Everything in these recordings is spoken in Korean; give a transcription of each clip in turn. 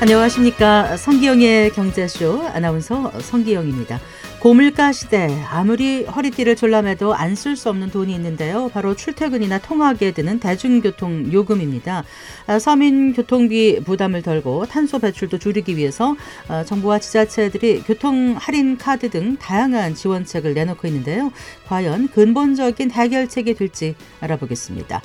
안녕하십니까. 성기영의 경제쇼 아나운서 성기영입니다. 고물가 시대 아무리 허리띠를 졸라매도 안 쓸 수 없는 돈이 있는데요. 바로 출퇴근이나 통학에 드는 대중교통 요금입니다. 아, 서민 교통비 부담을 덜고 탄소 배출도 줄이기 위해서 아, 정부와 지자체들이 교통 할인 카드 등 다양한 지원책을 내놓고 있는데요. 과연 근본적인 해결책이 될지 알아보겠습니다.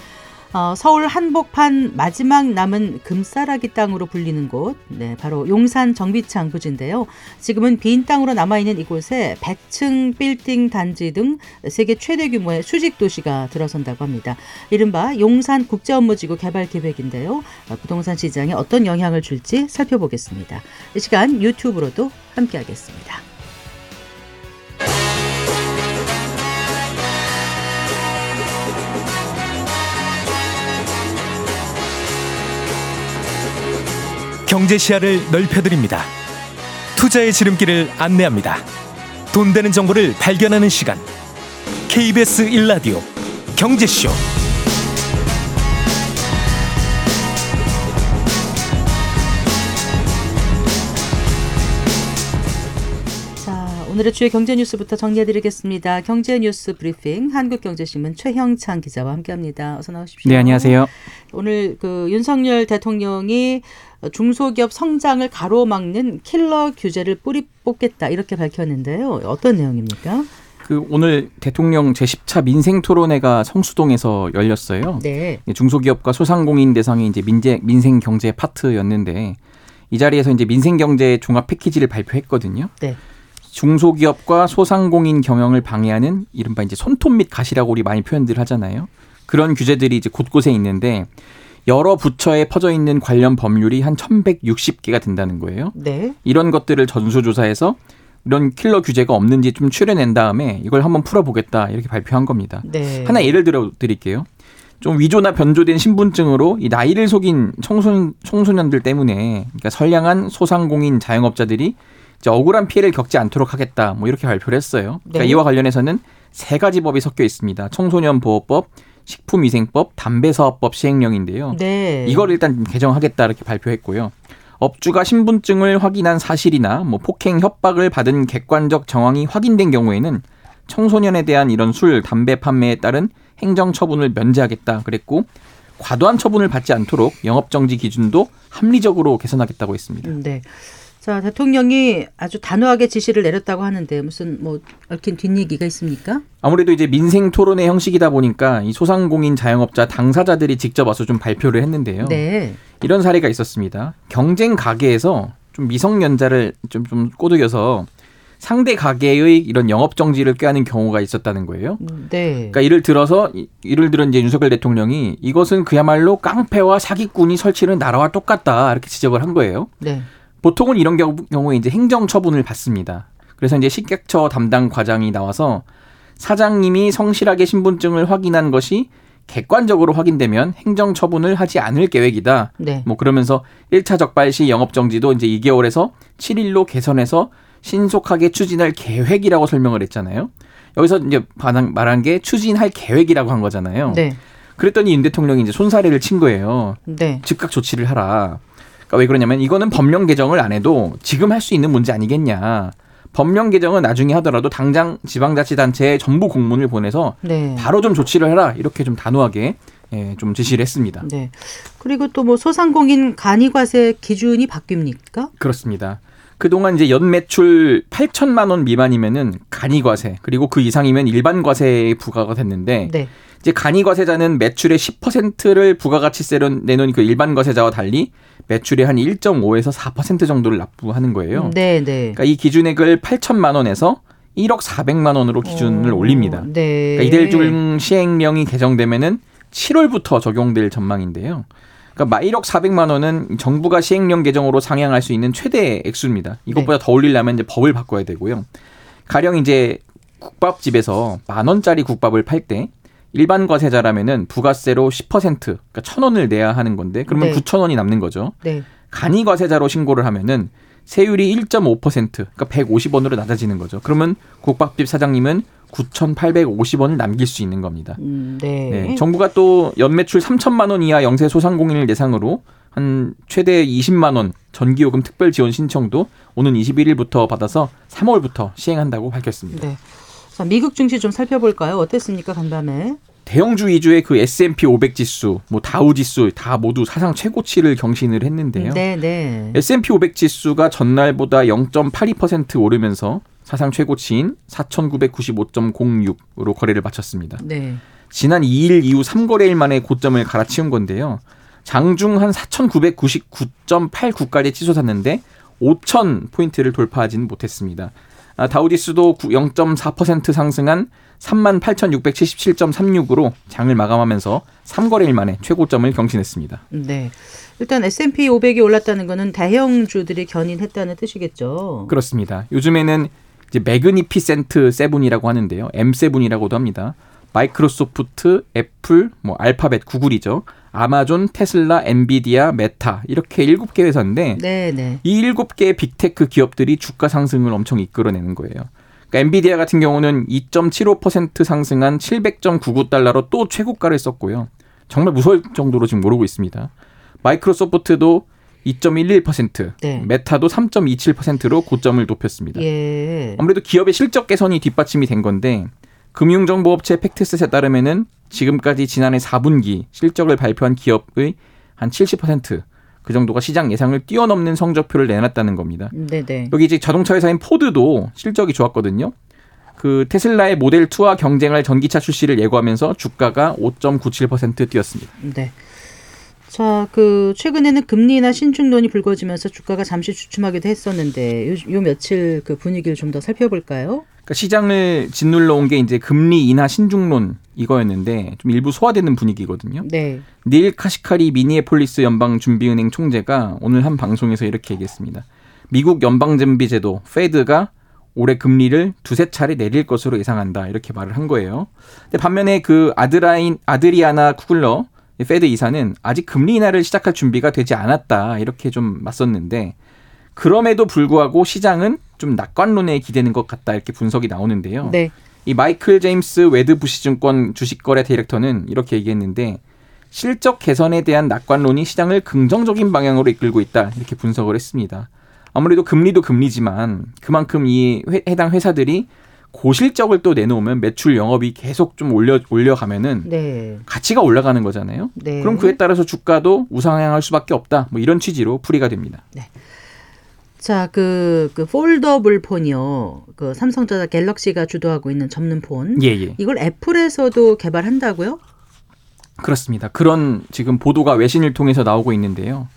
어, 서울 한복판 마지막 남은 금싸라기 땅으로 불리는 곳, 네, 바로 용산 정비창 부지인데요. 지금은 빈 땅으로 남아있는 이곳에 100층 빌딩 단지 등 세계 최대 규모의 수직 도시가 들어선다고 합니다. 이른바 용산 국제업무지구 개발 계획인데요. 어, 부동산 시장에 어떤 영향을 줄지 살펴보겠습니다. 이 시간 유튜브로도 함께하겠습니다. 경제 시야를 넓혀드립니다. 투자의 지름길을 안내합니다. 돈 되는 정보를 발견하는 시간. KBS 1라디오 경제쇼. 자, 오늘의 주요 경제 뉴스부터 정리해드리겠습니다. 경제 뉴스 브리핑 한국경제신문 최형창 기자와 함께합니다. 어서 나오십시오. 네, 안녕하세요. 오늘 그 윤석열 대통령이 중소기업 성장을 가로막는 킬러 규제를 뿌리 뽑겠다 이렇게 밝혔는데요. 어떤 내용입니까? 그 오늘 대통령 제10차 민생 토론회가 성수동에서 열렸어요. 네. 중소기업과 소상공인 대상의 이제 민재, 민생 경제 파트였는데 이 자리에서 이제 민생 경제 종합 패키지를 발표했거든요. 네. 중소기업과 소상공인 경영을 방해하는 이른바 이제 손톱 및 가시라고 우리 많이 표현들 하잖아요. 그런 규제들이 이제 곳곳에 있는데 여러 부처에 퍼져 있는 관련 법률이 한 1160개가 된다는 거예요. 네. 이런 것들을 전수조사해서 이런 킬러 규제가 없는지 좀 추려낸 다음에 이걸 한번 풀어보겠다 이렇게 발표한 겁니다. 네. 하나 예를 들어 드릴게요. 좀 위조나 변조된 신분증으로 이 나이를 속인 청소년, 청소년들 때문에 그러니까 선량한 소상공인 자영업자들이 이제 억울한 피해를 겪지 않도록 하겠다 뭐 이렇게 발표를 했어요. 그러니까 네. 이와 관련해서는 세 가지 법이 섞여 있습니다. 청소년 보호법, 식품위생법, 담배사업법 시행령인데요. 네. 이걸 일단 개정하겠다 이렇게 발표했고요. 업주가 신분증을 확인한 사실이나 뭐 폭행 협박을 받은 객관적 정황이 확인된 경우에는 청소년에 대한 이런 술, 담배 판매에 따른 행정 처분을 면제하겠다 그랬고 과도한 처분을 받지 않도록 영업 정지 기준도 합리적으로 개선하겠다고 했습니다. 음, 네. 자, 대통령이 아주 단호하게 지시를 내렸다고 하는데 무슨 뭐 얽힌 뒷얘기가 있습니까? 아무래도 이제 민생 토론의 형식이다 보니까 이 소상공인 자영업자 당사자들이 직접 와서 좀 발표를 했는데요. 네. 이런 사례가 있었습니다. 경쟁 가게에서 좀 미성년자를 좀, 좀 꼬드겨서 상대 가게의 이런 영업 정지를 꾀하는 경우가 있었다는 거예요. 음, 네. 그러니까 이를 들어서 이- 이를 들은 이제 윤석열 대통령이 이것은 그야말로 깡패와 사기꾼이 설치는 나라와 똑같다 이렇게 지적을 한 거예요. 네. 보통은 이런 경우, 경우에 이제 행정 처분을 받습니다. 그래서 이제 식객처 담당 과장이 나와서 사장님이 성실하게 신분증을 확인한 것이 객관적으로 확인되면 행정 처분을 하지 않을 계획이다. 네. 뭐 그러면서 1차 적발 시 영업 정지도 이제 2개월에서 7일로 개선해서 신속하게 추진할 계획이라고 설명을 했잖아요. 여기서 이제 말한 게 추진할 계획이라고 한 거잖아요. 네. 그랬더니 윤 대통령이 이제 손사래를 친 거예요. 네. 즉각 조치를 하라. 그러니까 왜 그러냐면 이거는 법령 개정을 안 해도 지금 할 수 있는 문제 아니겠냐. 법령 개정은 나중에 하더라도 당장 지방자치단체에 정부 공문을 보내서 네. 바로 좀 조치를 해라. 이렇게 좀 단호하게 예, 좀 지시를 했습니다. 네. 그리고 또 뭐 소상공인 간이과세 기준이 바뀝니까? 그렇습니다. 그동안 이제 연 매출 8천만 원 미만이면은 간이과세 그리고 그 이상이면 일반 과세에 부과가 됐는데 네. 이제 간이과세자는 매출의 10%를 부가가치세로 내놓은 그 일반 과세자와 달리 매출의 한 1.5에서 4% 정도를 납부하는 거예요. 네, 네. 그러니까 이 기준액을 8천만 원에서 1억 400만 원으로 기준을 어, 올립니다. 네. 그러니까 이달 중 시행령이 개정되면은 7월부터 적용될 전망인데요. 그러니까 1억 400만 원은 정부가 시행령 개정으로 상향할 수 있는 최대 액수입니다. 이것보다 더 올리려면 이제 법을 바꿔야 되고요. 가령 이제 국밥집에서 만 원짜리 국밥을 팔 때 일반 과세자라면은 부가세로 10% 그러니까 천 원을 내야 하는 건데 그러면 네. 9천 원이 남는 거죠. 네. 간이 과세자로 신고를 하면은 세율이 1.5% 그러니까 150원으로 낮아지는 거죠. 그러면 국밥집 사장님은 9,850원을 남길 수 있는 겁니다. 음, 네. 네, 정부가 또 연매출 3천만 원 이하 영세 소상공인을 대상으로 한 최대 20만 원 전기요금 특별 지원 신청도 오는 21일부터 받아서 3월부터 시행한다고 밝혔습니다. 네. 자, 미국 증시 좀 살펴볼까요? 어땠습니까, 간밤에? 대형주 위주의 그 S&P 500 지수, 뭐 다우 지수 다 모두 사상 최고치를 경신을 했는데요. 네, 네. S&P 500 지수가 전날보다 0.82% 오르면서 사상 최고치인 4,995.06으로 거래를 마쳤습니다. 네. 지난 2일 이후 3거래일 만에 고점을 갈아치운 건데요. 장중 한 4,999.89까지 치솟았는데 5,000 포인트를 돌파하지는 못했습니다. 아, 다우지수도 0.4% 상승한 38,677.36으로 장을 마감하면서 3거래일 만에 최고점을 경신했습니다. 네. 일단 S&P 500이 올랐다는 거는 대형주들이 견인했다는 뜻이겠죠. 그렇습니다. 요즘에는 이제 Magnificent Seven이라고 하는데요. M7이라고도 합니다. 마이크로소프트, 애플, 뭐 알파벳, 구글이죠. 아마존, 테슬라, 엔비디아, 메타 이렇게 일곱 개 회사인데 네, 네. 이 일곱 개의 빅테크 기업들이 주가 상승을 엄청 이끌어내는 거예요. 그러니까 엔비디아 같은 경우는 2.75% 상승한 700.99달러로 또 최고가를 썼고요. 정말 무서울 정도로 지금 오르고 있습니다. 마이크로소프트도 2.11%, 네. 메타도 3.27%로 고점을 높였습니다. 예. 아무래도 기업의 실적 개선이 뒷받침이 된 건데 금융정보업체 팩트셋에 따르면은 지금까지 지난해 4분기 실적을 발표한 기업의 한 70%그 정도가 시장 예상을 뛰어넘는 성적표를 내놨다는 겁니다. 네, 네. 여기 이제 자동차 회사인 포드도 실적이 좋았거든요. 그 테슬라의 모델 2와 경쟁할 전기차 출시를 예고하면서 주가가 5.97% 뛰었습니다. 네. 자, 그 최근에는 금리나 신중론이 불거지면서 주가가 잠시 주춤하기도 했었는데 요, 요 며칠 그 분위기를 좀 더 살펴볼까요? 그러니까 시장을 짓눌러 온 게 이제 금리 인하 신중론 이거였는데 좀 일부 소화되는 분위기거든요. 네. 닐 카시카리 미니애폴리스 연방 준비은행 총재가 오늘 한 방송에서 이렇게 얘기했습니다. 미국 연방준비제도 페드가 올해 금리를 두세 차례 내릴 것으로 예상한다 이렇게 말을 한 거예요. 근데 반면에 그 아드라인 아드리아나 쿠글러 Fed 이사는 아직 금리 인하를 시작할 준비가 되지 않았다 이렇게 좀 맞섰는데 그럼에도 불구하고 시장은 좀 낙관론에 기대는 것 같다 이렇게 분석이 나오는데요. 네. 이 마이클 제임스 웨드부시 증권 주식거래 디렉터는 이렇게 얘기했는데 실적 개선에 대한 낙관론이 시장을 긍정적인 방향으로 이끌고 있다 이렇게 분석을 했습니다. 아무래도 금리도 금리지만 그만큼 이 회, 해당 회사들이 고실적을 또 내놓으면 매출 영업이익 계속 좀 올려 올려가면은 네. 가치가 올라가는 거잖아요. 네. 그럼 그에 따라서 주가도 우상향할 수밖에 없다. 뭐 이런 취지로 풀이가 됩니다. 자, 그, 그 폴더블 폰이요. 그 삼성전자 갤럭시가 주도하고 있는 접는 폰. 예, 예. 이걸 애플에서도 개발한다고요? 그렇습니다. 그런 지금 보도가 외신을 통해서 나오고 있는데요.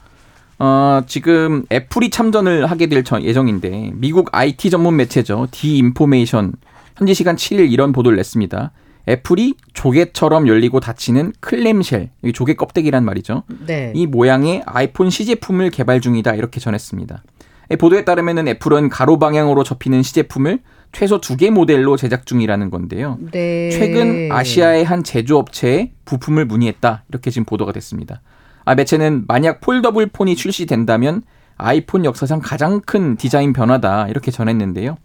어, 지금 애플이 참전을 하게 될 저- 예정인데 미국 IT 전문 매체죠. The Information 현지 시간 7일 이런 보도를 냈습니다. 애플이 조개처럼 열리고 닫히는 clamshell, 이 조개 껍데기란 말이죠. 네. 이 모양의 아이폰 시제품을 개발 중이다 이렇게 전했습니다. 이 보도에 따르면 애플은 가로 방향으로 접히는 시제품을 최소 두 개 모델로 제작 중이라는 건데요. 네. 최근 아시아의 한 제조업체에 부품을 문의했다. 이렇게 지금 보도가 됐습니다. 아, 매체는 만약 폴더블 폰이 출시된다면 아이폰 역사상 가장 큰 디자인 변화다. 이렇게 전했는데요.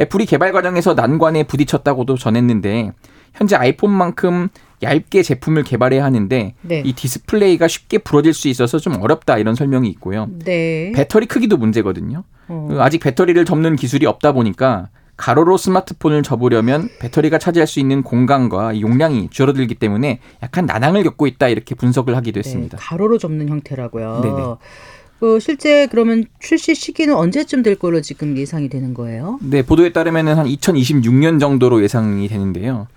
애플이 개발 과정에서 난관에 부딪혔다고도 전했는데 현재 아이폰만큼 얇게 제품을 개발해야 하는데 네. 이 디스플레이가 쉽게 부러질 수 있어서 좀 어렵다 이런 설명이 있고요. 네. 배터리 크기도 문제거든요. 어. 아직 배터리를 접는 기술이 없다 보니까 가로로 스마트폰을 접으려면 배터리가 차지할 수 있는 공간과 용량이 줄어들기 때문에 약간 난항을 겪고 있다 이렇게 분석을 하기도 했습니다. 네, 가로로 접는 형태라고요. 네네. 그 실제 그러면 출시 시기는 언제쯤 될 거로 지금 예상이 되는 거예요? 네, 보도에 따르면 한 2026년 정도로 예상이 되는데요.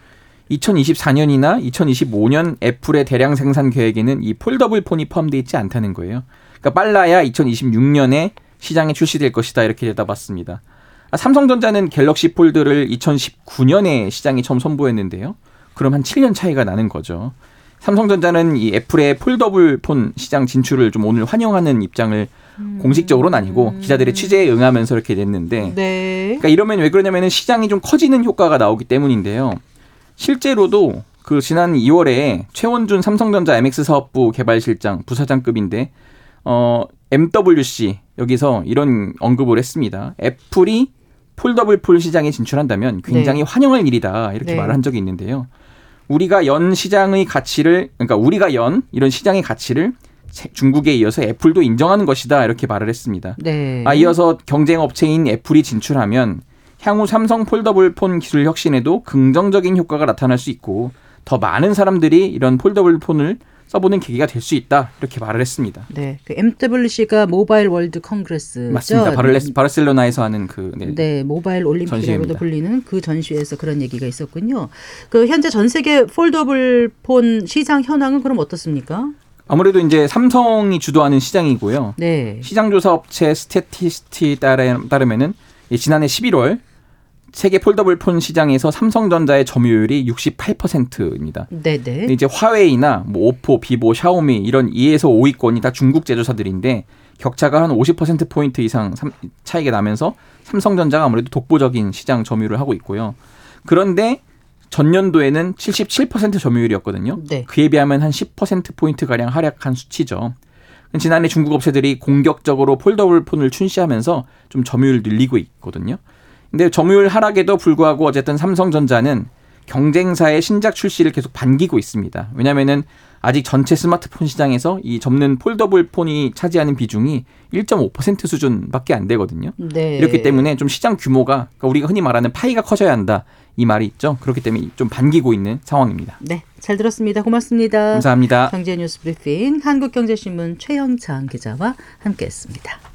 2024년이나 2025년 애플의 대량 생산 계획에는 이 폴더블 폰이 포함되어 있지 않다는 거예요. 그러니까 빨라야 2026년에 시장에 출시될 것이다 이렇게 내다봤습니다. 아, 삼성전자는 갤럭시 폴드를 2019년에 시장에 처음 선보였는데요. 그럼 한 7년 차이가 나는 거죠. 삼성전자는 이 애플의 폴더블 폰 시장 진출을 좀 오늘 환영하는 입장을 공식적으로는 아니고 기자들의 취재에 응하면서 이렇게 냈는데 네. 그러니까 이러면 왜 그러냐면은 시장이 좀 커지는 효과가 나오기 때문인데요. 실제로도 그 지난 2월에 최원준 삼성전자 MX 사업부 개발실장 부사장급인데 어 MWC 여기서 이런 언급을 했습니다. 애플이 폴더블 폰 시장에 진출한다면 굉장히 환영할 일이다 이렇게 네. 말을 한 적이 있는데요. 우리가 연 시장의 가치를 그러니까 우리가 연 이런 시장의 가치를 중국에 이어서 애플도 인정하는 것이다 이렇게 말을 했습니다. 네. 아, 이어서 경쟁 업체인 애플이 진출하면 향후 삼성 폴더블 폰 기술 혁신에도 긍정적인 효과가 나타날 수 있고 더 많은 사람들이 이런 폴더블 폰을 써보는 계기가 될 수 있다 이렇게 말을 했습니다. 네. 그 MWC가 Mobile World Congress 맞습니다. 바르레스, 바르셀로나에서 하는 그 네. 네, 모바일 올림픽이라고도. 불리는 그 전시회에서 그런 얘기가 있었군요. 그 현재 전 세계 폴더블 폰 시장 현황은 그럼 어떻습니까? 아무래도 이제 삼성이 주도하는 시장이고요. 네. 시장 조사 업체 스태티스타에 따르면은 이 지난해 11월 세계 폴더블 폰 시장에서 삼성전자의 점유율이 68%입니다. 네, 네. 근데 이제 화웨이나 뭐 오포, 비보, 샤오미 이런 2에서 5위권이 다 중국 제조사들인데 격차가 한 50% 포인트 이상 삼- 차이가 나면서 삼성전자가 아무래도 독보적인 시장 점유율을 하고 있고요. 그런데 전년도에는 77% 점유율이었거든요. 네. 그에 비하면 한 10% 포인트 가량 하락한 수치죠. 지난해 중국 업체들이 공격적으로 폴더블 폰을 출시하면서 좀 점유율 늘리고 있거든요. 근데 점유율 하락에도 불구하고 어쨌든 삼성전자는 경쟁사의 신작 출시를 계속 반기고 있습니다. 왜냐면은 아직 전체 스마트폰 시장에서 이 접는 폴더블 폰이 차지하는 비중이 1.5% 수준밖에 안 되거든요. 네. 이렇기 때문에 좀 시장 규모가 그러니까 우리가 흔히 말하는 파이가 커져야 한다 이 말이 있죠. 그렇기 때문에 좀 반기고 있는 상황입니다. 네, 잘 들었습니다. 고맙습니다. 감사합니다. 경제 뉴스 브리핑 한국경제신문 최영창 기자와 함께했습니다.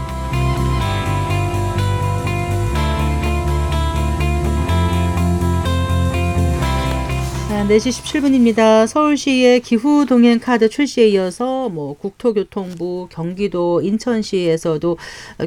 자, 4시 17분입니다. 서울시의 기후 동행 카드 출시에 이어서 뭐 국토교통부, 경기도, 인천시에서도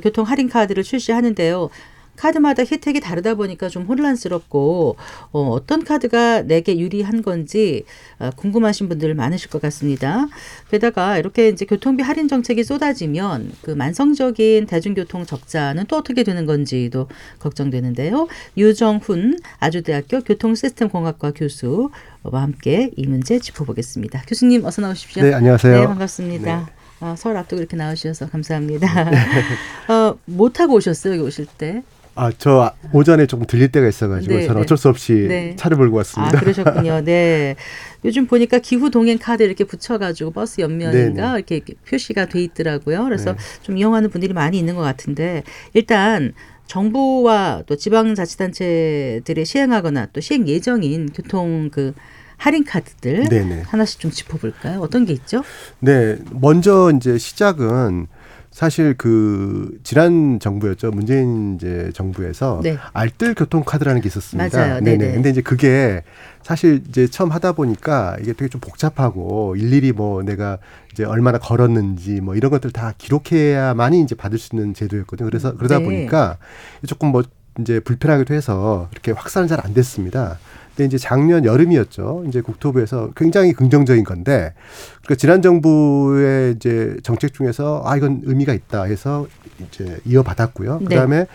교통 할인 카드를 출시하는데요. 카드마다 혜택이 다르다 보니까 좀 혼란스럽고 어, 어떤 카드가 내게 유리한 건지 어, 궁금하신 분들 많으실 것 같습니다. 게다가 이렇게 이제 교통비 할인 정책이 쏟아지면 그 만성적인 대중교통 적자는 또 어떻게 되는 건지도 걱정되는데요. 유정훈 아주대학교 교통시스템공학과 교수와 함께 이 문제 짚어보겠습니다. 교수님 어서 나오십시오. 네, 안녕하세요. 네, 반갑습니다. 아, 서울 앞두고 이렇게 나오셔서 감사합니다. 어, 못 타고 오셨어요, 여기 오실 때? 아, 저 오전에 조금 들릴 때가 있어가지고 네, 저는 네. 어쩔 수 없이 네. 차를 몰고 아, 왔습니다. 그러셨군요. 네. 요즘 보니까 기후 동행 카드 이렇게 붙여가지고 버스 옆면인가 네, 네. 이렇게 표시가 돼 있더라고요. 그래서 네. 좀 이용하는 분들이 많이 있는 것 같은데 일단 정부와 또 지방자치단체들이 시행하거나 또 시행 예정인 교통 그 할인 카드들 네네. 하나씩 좀 짚어볼까요? 어떤 게 있죠? 네, 먼저 이제 시작은 사실 그 지난 정부였죠. 문재인 이제 정부에서 네. 알뜰 교통 카드라는 게 있었습니다. 맞아요. 네네. 근데 이제 그게 사실 이제 처음 하다 보니까 이게 되게 좀 복잡하고 일일이 뭐 내가 이제 얼마나 걸었는지 뭐 이런 것들 다 기록해야만이 이제 받을 수 있는 제도였거든요. 그래서 그러다 네. 보니까 조금 뭐 이제 불편하기도 해서 이렇게 확산은 잘 안 됐습니다. 근데 이제 작년 여름이었죠. 이제 국토부에서 굉장히 긍정적인 건데, 그러니까 지난 정부의 이제 정책 중에서 아 이건 의미가 있다 해서 이제 이어받았고요. 네. 그다음에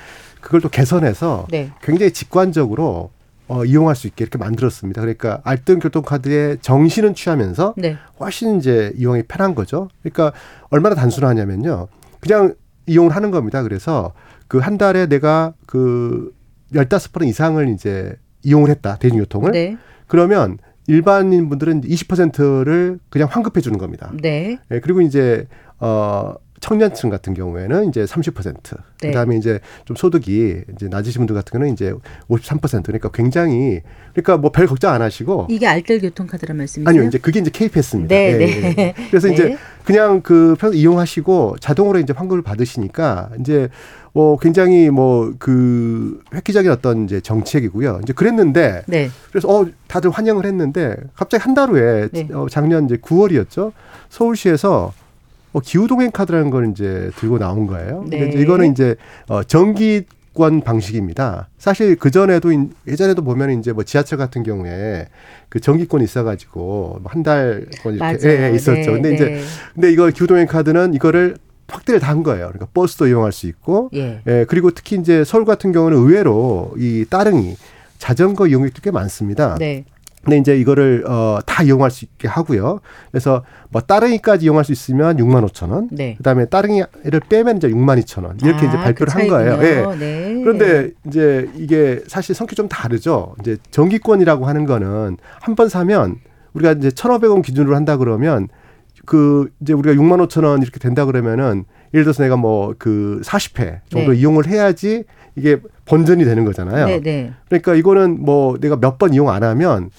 그걸 또 개선해서 네. 굉장히 직관적으로 어, 이용할 수 있게 이렇게 만들었습니다. 그러니까 알뜰 교통카드의 정신은 취하면서 네. 훨씬 이제 이용이 편한 거죠. 그러니까 얼마나 단순하냐면요. 그냥 이용을 하는 겁니다. 그래서 그 한 달에 내가 그 열다섯 번 이상을 이제 이용을 했다. 대중교통을. 네. 그러면 일반인 분들은 20%를 그냥 환급해 주는 겁니다. 네. 예, 그리고 이제 어 청년층 같은 경우에는 이제 30%. 네. 그다음에 이제 좀 소득이 이제 낮으신 분들 같은 경우는 이제 53% 그러니까 굉장히 그러니까 뭐 별 걱정 안 하시고 이게 알뜰 교통카드란 말씀이세요? 아니요, 이제 그게 이제 KPS입니다. 네, 네. 그래서 네. 이제 그냥 그편 이용하시고 자동으로 이제 환급을 받으시니까 이제 뭐 굉장히 뭐 그 획기적인 어떤 이제 정책이고요. 이제 그랬는데 네. 그래서 어 다들 환영을 했는데 갑자기 한 달 후에 네. 어, 작년 이제 9월이었죠. 서울시에서 어, 기후동행 카드라는 걸 이제 들고 나온 거예요. 근데 네. 이제 이거는 이제 어, 정기권 방식입니다. 사실 그 전에도 예전에도 보면 이제 뭐 지하철 같은 경우에 그 정기권 있어가지고 뭐한 달권 이렇게. 예, 예, 있었죠. 네, 근데 이제 네. 근데 이거 기후동행 카드는 이거를 확대를 다 한 거예요. 그러니까 버스도 이용할 수 있고, 예. 예, 그리고 특히 이제 서울 같은 경우는 의외로 이 따릉이 자전거 이용객도 꽤 많습니다. 네. 근데 이제 이거를 어, 다 이용할 수 있게 하고요. 그래서 뭐 따릉이까지 이용할 수 있으면 6만 5천 원. 네. 그다음에 따릉이를 빼면 이제 6만 2천 원. 이렇게 아, 이제 발표를 그 한 거예요. 예. 네. 그런데 이제 이게 사실 성격이 좀 다르죠. 이제 정기권이라고 하는 거는 한 번 사면 우리가 이제 1,500원 기준으로 한다 그러면 그 이제 우리가 6만 5천 원 이렇게 된다 그러면은 예를 들어서 내가 뭐 그 40회 정도 네. 이용을 해야지 이게 번전이 되는 거잖아요. 네, 네. 그러니까 이거는 뭐 내가 몇 번 이용 안 하면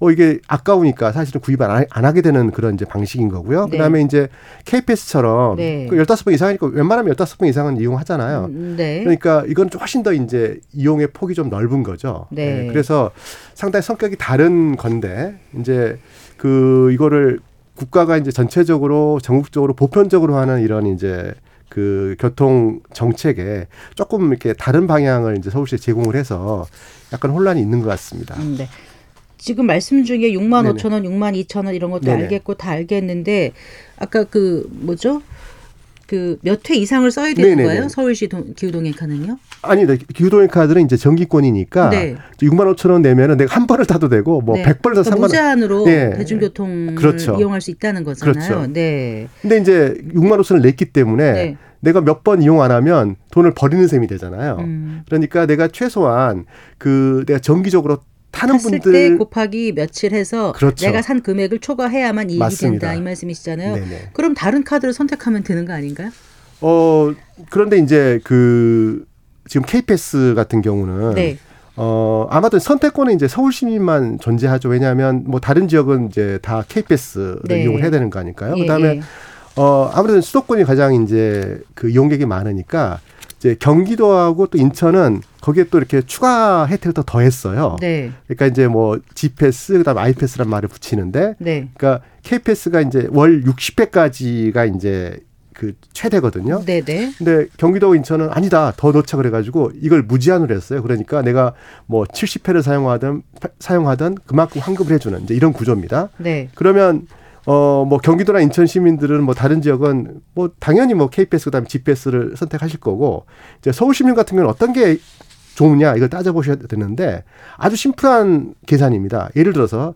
어 이게 아까우니까 사실은 구입 안, 하게 되는 그런 이제 방식인 거고요. 네. 그다음에 이제 KPS처럼 네. 그 15번 이상이니까 웬만하면 15번 이상은 이용하잖아요. 음, 네. 그러니까 이건 좀 훨씬 더 이제 이용의 폭이 좀 넓은 거죠. 네. 예, 그래서 상당히 성격이 다른 건데 이제 그 이거를 국가가 이제 전체적으로 전국적으로 보편적으로 하는 이런 이제 그 교통 정책에 조금 이렇게 다른 방향을 이제 서울시에 제공을 해서 약간 혼란이 있는 것 같습니다. 음, 네. 지금 말씀 중에 6만 네네. 5천 원, 6만 2천 원 이런 것도 네네. 알겠고 다 알겠는데 아까 그 뭐죠? 그 몇 회 이상을 써야 되는 네네네. 거예요? 서울시 동, 기후동행카는요? 아니, 네, 기후동행 카드는 이제 정기권이니까 네. 6만 5천 원 내면은 내가 한 번을 타도 되고 뭐 네. 100번을 타도 그러니까 무제한으로 네. 대중교통을 그렇죠. 이용할 수 있다는 거잖아요. 그렇죠. 네. 근데 이제 6만 5천 원을 냈기 때문에 네. 내가 몇 번 이용 안 하면 돈을 버리는 셈이 되잖아요. 음. 그러니까 내가 최소한 그 내가 정기적으로 타는 탔을 때 분들 곱하기 며칠 해서 그렇죠. 내가 산 금액을 초과해야만 이익이 맞습니다. 된다 이 말씀이시잖아요. 네네. 그럼 다른 카드를 선택하면 되는 거 아닌가요? 어 그런데 이제 그 지금 K패스 같은 경우는 네. 어 아마도 선택권은 이제 서울 시민만 존재하죠. 왜냐하면 뭐 다른 지역은 이제 다 K패스를 네. 이용을 해야 되는 거 아닐까요? 예, 그다음에 예. 어 아무래도 수도권이 가장 이제 그 이용객이 많으니까 이제 경기도하고 또 인천은 거기에 또 이렇게 추가 혜택을 더 더했어요. 네. 그러니까 이제 뭐 G패스 그다음 에 아이패스란 말을 붙이는데 네. 그러니까 K패스가 이제 월 60회까지가 이제 그 최대거든요. 네, 네. 근데 경기도 인천은 아니다 더 넣자 그래가지고 이걸 무제한으로 했어요. 그러니까 내가 뭐 70회를 사용하든 파- 사용하든 그만큼 환급을 해주는 이제 이런 구조입니다. 네. 그러면 어 뭐 경기도나 인천 시민들은 뭐 다른 지역은 뭐 당연히 뭐 KPS 그다음에 G패스를 선택하실 거고 이제 서울 시민 같은 경우는 어떤 게 좋으냐 이걸 따져보셔야 되는데 아주 심플한 계산입니다. 예를 들어서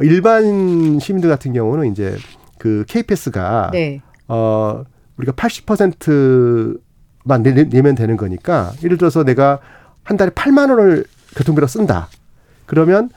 일반 시민들 같은 경우는 이제 그 K패스가 네. 어 우리가 80%만 내, 내면 되는 거니까 예를 들어서 내가 한 달에 8만 원을 교통비로 쓴다. 그러면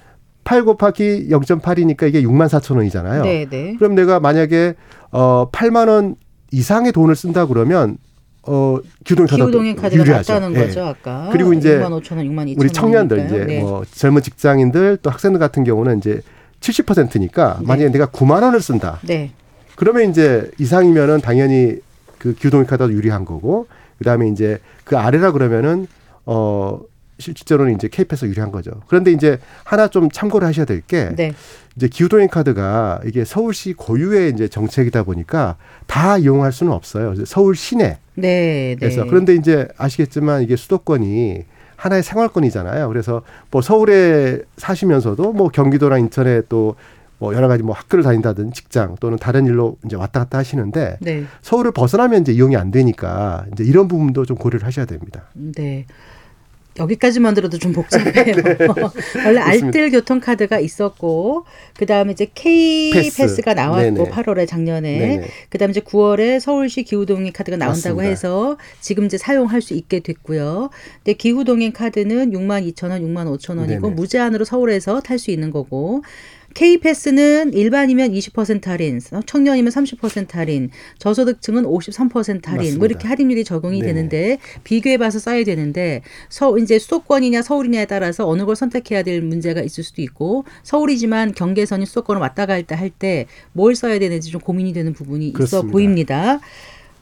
8 곱하기 0.8이니까 이게 6만 4천 원이잖아요. 네, 네. 그럼 내가 만약에 어 8만 원 이상의 돈을 쓴다 그러면 어 기후동행 카드가 기후동행 카드가 유리하죠. 낫다는 예. 거죠, 아까. 그리고 이제 6만 5천 원, 6만 2천 원. 우리 청년들 이제 뭐 젊은 직장인들 또 학생들 같은 경우는 이제 70%니까 네. 만약에 내가 9만 원을 쓴다. 네. 그러면 이제 이상이면은 당연히 그 기후동행 카드가 유리한 거고 그다음에 이제 그 아래라 그러면은 어 실제로는 이제 K패스 유리한 거죠. 그런데 이제 하나 좀 참고를 하셔야 될게 네. 이제 기후동행 카드가 이게 서울시 고유의 이제 정책이다 보니까 다 이용할 수는 없어요. 서울 시내 네, 네. 그래서 그런데 이제 아시겠지만 이게 수도권이 하나의 생활권이잖아요. 그래서 뭐 서울에 사시면서도 뭐 경기도나 인천에 또뭐 여러 가지 뭐 학교를 다닌다든 직장 또는 다른 일로 이제 왔다 갔다 하시는데 네. 서울을 벗어나면 이제 이용이 안 되니까 이제 이런 부분도 좀 고려를 하셔야 됩니다. 네. 여기까지만 들어도 좀 복잡해요. 네. 원래 알뜰 교통카드가 있었고, 그 다음에 이제 K 패스. 패스 가 나왔고, 네네. 8월에 작년에. 네네. 그 다음에 이제 9월에 서울시 기후동행 카드가 나온다고 맞습니다. 해서 지금 이제 사용할 수 있게 됐고요. 근데 기후동행 카드는 6만 2천 원, 6만 5천 원이고, 네네. 무제한으로 서울에서 탈 수 있는 거고, K패스는 일반이면 20% 할인, 청년이면 30% 할인, 저소득층은 53% 할인, 맞습니다. 뭐 이렇게 할인율이 적용이 네네. 되는데 비교해봐서 써야 되는데 서 이제 수도권이냐 서울이냐에 따라서 어느 걸 선택해야 될 문제가 있을 수도 있고 서울이지만 경계선이 수도권을 왔다 갔다 할 때 뭘 써야 되는지 좀 고민이 되는 부분이 있어 그렇습니다. 보입니다.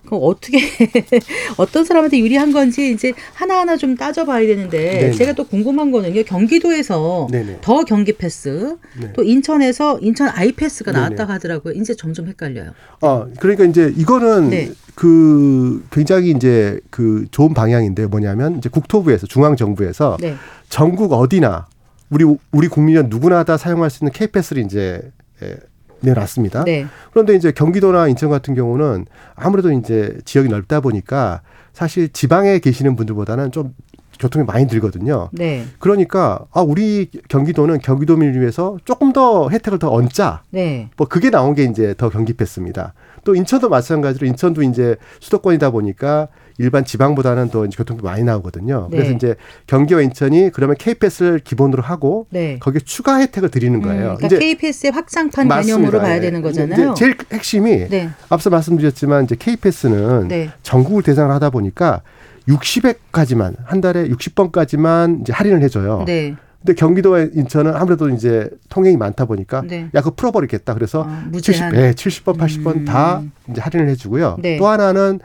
그럼 어떻게 어떤 사람한테 유리한 건지 이제 하나하나 좀 따져봐야 되는데 네네. 제가 또 궁금한 거는요 경기도에서 네네. 더 경기 패스 네. 또 인천에서 인천 아이 패스가 네네. 나왔다고 하더라고요. 이제 점점 헷갈려요. 어, 그러니까 이제 이거는 네. 그 굉장히 이제 그 좋은 방향인데 뭐냐면 이제 국토부에서 중앙 정부에서 네. 전국 어디나 우리 우리 국민은 누구나 다 사용할 수 있는 K패스를 이제 예, 내놨습니다. 네. 그런데 이제 경기도나 인천 같은 경우는 아무래도 이제 지역이 넓다 보니까 사실 지방에 계시는 분들보다는 좀 교통이 많이 들거든요. 네. 그러니까 아 우리 경기도는 경기도민을 위해서 조금 더 혜택을 더 얹자. 네. 뭐 그게 나온 게 이제 더 경기패스입니다. 또 인천도 마찬가지로 인천도 이제 수도권이다 보니까 일반 지방보다는 더 이제 교통비 많이 나오거든요. 그래서 네. 이제 경기와 인천이 그러면 K패스를 기본으로 하고 네. 거기에 추가 혜택을 드리는 음, 거예요. 그러니까 KPS의 확장판 개념으로 봐야 예. 되는 이제 거잖아요. 제일 핵심이 네. 앞서 말씀드렸지만 이제 K패스는 네. 전국을 대상으로 하다 보니까 60회까지만 한 달에 60번까지만 이제 할인을 해줘요. 네. 근데 경기도와 인천은 아무래도 이제 통행이 많다 보니까 네. 야, 그거 풀어버리겠다. 그래서 어, 70, 무제한. 네, 70번, 80번 음. 다 이제 할인을 해주고요. 네. 또 하나는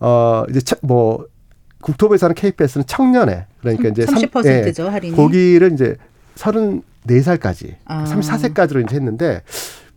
어 이제 차- 뭐 국토부에서 하는 KPS는 청년에 그러니까 이제 삼- 30%죠, 할인이. 예, 거기를 이제 34살까지, 아. 34세까지로 이제 했는데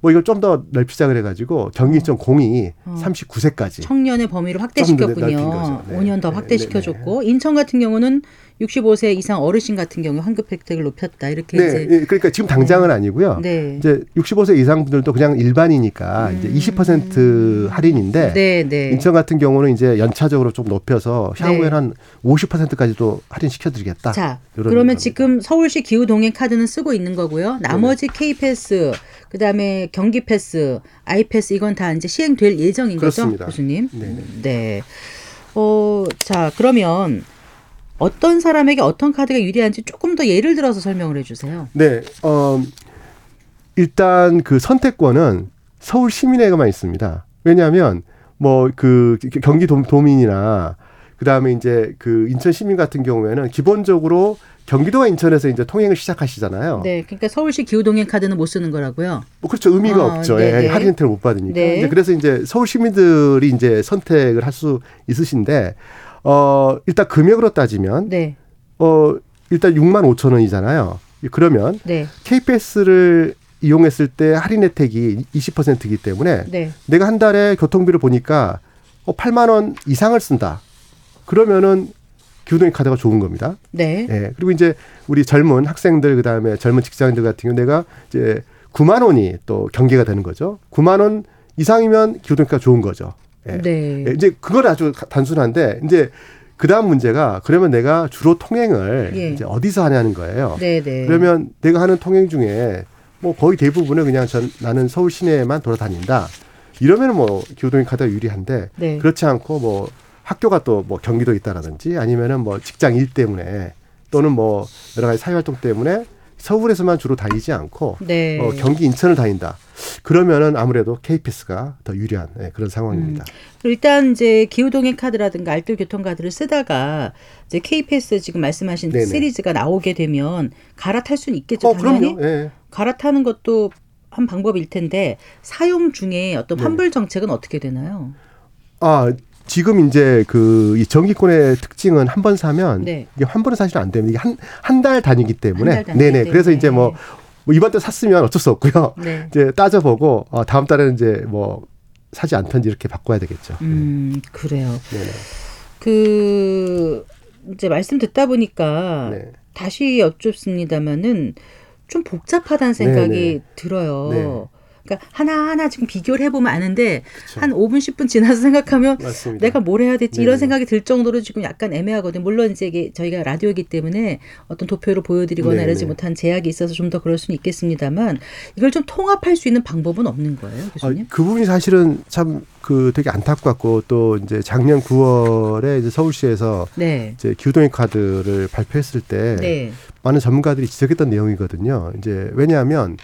뭐 이걸 좀 더 넓히자 그래가지고 경기청 공이 어. 39세까지 청년의 범위를 확대시켰군요. 네. 5년 더 네, 확대시켜줬고 인천 같은 경우는 65세 이상 어르신 같은 경우 환급 혜택을 높였다 이렇게 네, 이제 예, 그러니까 지금 당장은 아니고요. 네. 이제 65세 이상 분들도 그냥 일반이니까 이제 20% 할인인데 네, 네. 인천 같은 경우는 이제 연차적으로 좀 높여서 향후에는 네. 한 50%까지도 할인 시켜드리겠다. 자, 그러면 겁니다. 지금 서울시 기후 동행 카드는 쓰고 있는 거고요. 나머지 K패스, 그다음에 경기 패스, 아이 패스 이건 다 이제 시행될 예정인 그렇습니다. 거죠, 교수님? 네. 네. 어, 자, 그러면 어떤 사람에게 어떤 카드가 유리한지 조금 더 예를 들어서 설명을 해 주세요. 네, 어, 일단 그 선택권은 서울 시민에게만 있습니다. 왜냐하면 뭐 그 경기 도, 도민이나 그 다음에 이제 그 인천 시민 같은 경우에는 기본적으로 경기도와 인천에서 이제 통행을 시작하시잖아요. 네. 그러니까 서울시 기후 동행 카드는 못 쓰는 거라고요. 뭐 그렇죠 의미가 어, 없죠. 네네. 예, 할인 혜택을 못 받으니까. 네. 이제 그래서 이제 서울 시민들이 이제 선택을 할 수 있으신데 어 일단 금액으로 따지면 네. 어 일단 6만 5천 원이잖아요. 그러면 네. KPS를 이용했을 때 할인 혜택이 20%이기 때문에 네. 내가 한 달에 교통비를 보니까 어 8만 원 이상을 쓴다. 그러면은 기후동의 카드가 좋은 겁니다. 네. 예. 그리고 이제 우리 젊은 학생들 그다음에 젊은 직장인들 같은 경우 내가 이제 9만 원이 또 경계가 되는 거죠. 9만 원 이상이면 기후동의가 좋은 거죠. 예. 네. 예, 이제 그건 아주 가- 단순한데 이제 그다음 문제가 그러면 내가 주로 통행을 예. 이제 어디서 하냐는 거예요. 네, 네. 그러면 내가 하는 통행 중에 뭐 거의 대부분은 그냥 전 나는 서울 시내에만 돌아다닌다. 이러면은 뭐 기후동행 카드가 유리한데 네. 그렇지 않고 뭐 학교가 또 뭐 경기도 있다라든지 아니면은 뭐 직장 일 때문에 또는 뭐 여러 가지 사회 활동 때문에 서울에서만 주로 다니지 않고 네. 어, 경기 인천을 다닌다. 그러면은 아무래도 KPS가 더 유리한 예, 그런 상황입니다. 일단 이제 기후동행 카드라든가 알뜰 교통 카드를 쓰다가 이제 K패스 지금 말씀하신 네네. 시리즈가 나오게 되면 갈아탈 수는 있겠죠. 어, 당연히 그럼요. 예. 갈아타는 것도 한 방법일 텐데 사용 중에 어떤 네. 환불 정책은 어떻게 되나요? 아 지금 이제 그 이 정기권의 특징은 한 번 사면 네. 이게 환불은 사실 안 됩니다. 이게 한 한 달 단위이기 때문에 한달 단위이기 네네. 그래서 때문에. 이제 뭐, 뭐 이번 달 샀으면 어쩔 수 없고요. 네. 이제 따져보고 어, 다음 달에는 이제 뭐 사지 않던지 이렇게 바꿔야 되겠죠. 음, 그래요. 네네. 그 이제 말씀 듣다 보니까 네. 다시 여쭙습니다마는 좀 복잡하다는 생각이 네, 네. 들어요. 네. 그러니까 하나하나 지금 비교를 해보면 아는데 그쵸. 한 5분 10분 지나서 생각하면 맞습니다. 내가 뭘 해야 될지 네, 이런 네. 생각이 들 정도로 지금 약간 애매하거든요. 물론 이제 이게 저희가 라디오이기 때문에 어떤 도표로 보여드리거나 네, 이러지 네. 못한 제약이 있어서 좀 더 그럴 수는 있겠습니다만 이걸 좀 통합할 수 있는 방법은 없는 거예요, 아, 교수님? 그 부분이 사실은 참 그 되게 안타깝고 또 이제 작년 9월에 이제 서울시에서 네. 이제 기후동행 카드를 발표했을 때 네. 많은 전문가들이 지적했던 내용이거든요. 이제 왜냐하면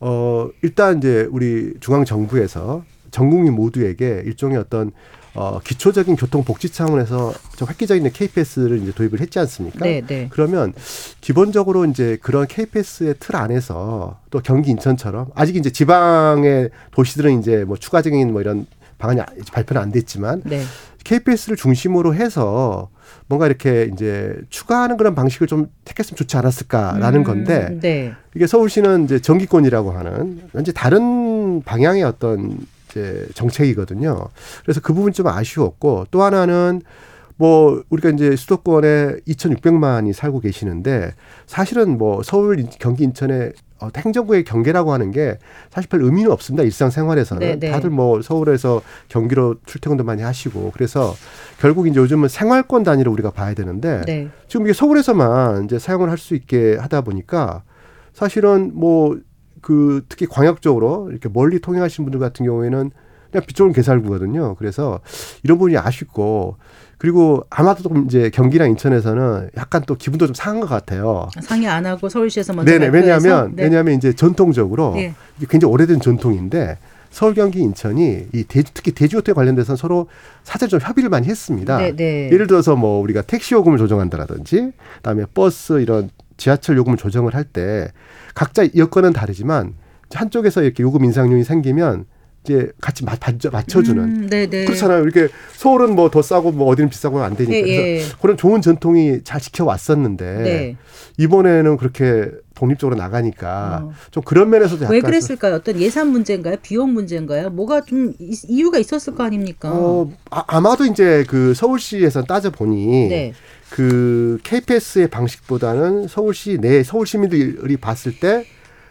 어 일단 이제 우리 중앙 정부에서 전 국민 모두에게 일종의 어떤 어 기초적인 교통 복지 차원에서 좀 획기적인 KPS를 이제 도입을 했지 않습니까? 네, 네. 그러면 기본적으로 이제 그런 KPS의 틀 안에서 또 경기 인천처럼 아직 이제 지방의 도시들은 이제 뭐 추가적인 뭐 이런 방안이 아직 발표는 안 됐지만 네. KPS를 중심으로 해서 뭔가 이렇게 이제 추가하는 그런 방식을 좀 택했으면 좋지 않았을까라는 음, 건데 네. 이게 서울시는 이제 정기권이라고 하는 완전 다른 방향의 어떤 이제 정책이거든요. 그래서 그 부분 좀 아쉬웠고 또 하나는 뭐 우리가 이제 수도권에 2,600만이 살고 계시는데 사실은 뭐 서울, 경기, 인천에 어, 행정부의 경계라고 하는 게 사실 별 의미는 없습니다. 일상생활에서는 네, 네. 다들 뭐 서울에서 경기로 출퇴근도 많이 하시고 그래서 결국 이제 요즘은 생활권 단위로 우리가 봐야 되는데 네. 지금 이게 서울에서만 이제 사용을 할 수 있게 하다 보니까 사실은 뭐 그 특히 광역적으로 이렇게 멀리 통행하시는 분들 같은 경우에는 그냥 빗좁은 개살구거든요. 그래서 이런 부분이 아쉽고 그리고 아마도 좀 이제 경기랑 인천에서는 약간 또 기분도 좀 상한 것 같아요. 상의 안 하고 서울시에서 먼저 네네? 왜냐하면 네. 왜냐하면 이제 전통적으로 네. 굉장히 오래된 전통인데 서울 경기 인천이 이 대, 특히 대지호텔 관련돼서 서로 사전 좀 협의를 많이 했습니다. 네, 네. 예를 들어서 뭐 우리가 택시 요금을 조정한다라든지 그다음에 버스 이런 지하철 요금을 조정을 할 때 각자 여건은 다르지만 한쪽에서 이렇게 요금 인상률이 생기면 이제 같이 맞, 맞춰주는 음, 네, 네. 그렇잖아요. 이렇게 서울은 뭐 더 싸고 뭐 어디는 비싸고 안 되니까 예, 그래서 예. 그런 좋은 전통이 잘 지켜왔었는데 네. 이번에는 그렇게 독립적으로 나가니까 어. 좀 그런 면에서도 약간 왜 그랬을까요? 어떤 예산 문제인가요? 비용 문제인가요? 뭐가 좀 이- 이유가 있었을 거 아닙니까? 어, 아, 아마도 이제 그 서울시에서 따져 보니 네. 그 KPS의 방식보다는 서울시 내 서울 시민들이 봤을 때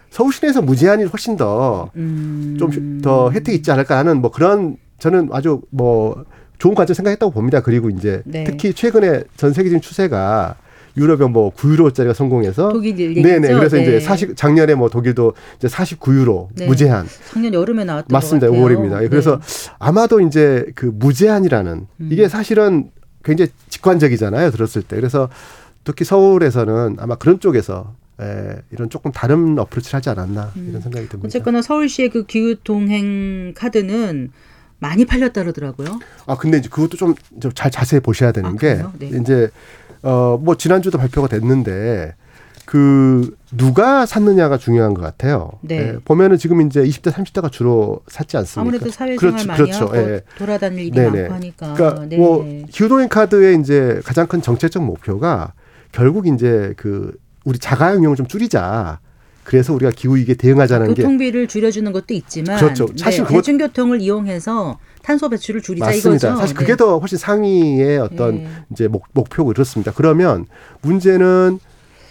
서울 시 내에서 무제한이 훨씬 더좀 음. 더 혜택이 있지 않을까 하는 뭐 그런 저는 아주 뭐 좋은 관점 생각했다고 봅니다. 그리고 이제 네. 특히 최근에 전 세계적인 추세가 유럽에 뭐 9유로짜리가 성공해서? 네네 그래서 이제 네. 40 작년에 뭐 독일도 이제 49유로 네. 무제한 작년 여름에 나왔던 맞습니다. 것 같아요. 5월입니다. 예, 그래서 네. 아마도 이제 그 무제한이라는 음. 이게 사실은 굉장히 직관적이잖아요. 들었을 때. 그래서 특히 서울에서는 아마 그런 쪽에서 에, 이런 조금 다른 어프로치를 하지 않았나 이런 생각이 듭니다. 음. 어쨌거나 서울시의 그 기후 동행 카드는 많이 팔렸다 그러더라고요. 아 근데 이제 그것도 좀 잘 자세히 보셔야 되는 아, 게? 네. 이제 어뭐 지난주도 발표가 됐는데 그 누가 샀느냐가 중요한 것 같아요. 네. 예, 보면은 지금 이제 20대 30대가 주로 샀지 않습니까? 아무래도 사회생활 그렇죠, 많이 그렇죠. 하고 예. 돌아다닐 일이 네네. 많고 하니까. 그러니까 네. 뭐 기후동행 카드의 이제 가장 큰 정책적 목표가 결국 이제 그 우리 자가용 이용을 좀 줄이자. 그래서 우리가 기후 위기에 대응하자는 게 교통비를 줄여주는 것도 있지만 그렇죠. 사실 네, 그것- 대중교통을 이용해서 탄소 배출을 줄이자 맞습니다. 이거죠. 사실 그게 네. 더 훨씬 상위의 어떤 네. 이제 목, 목표고 그렇습니다. 그러면 문제는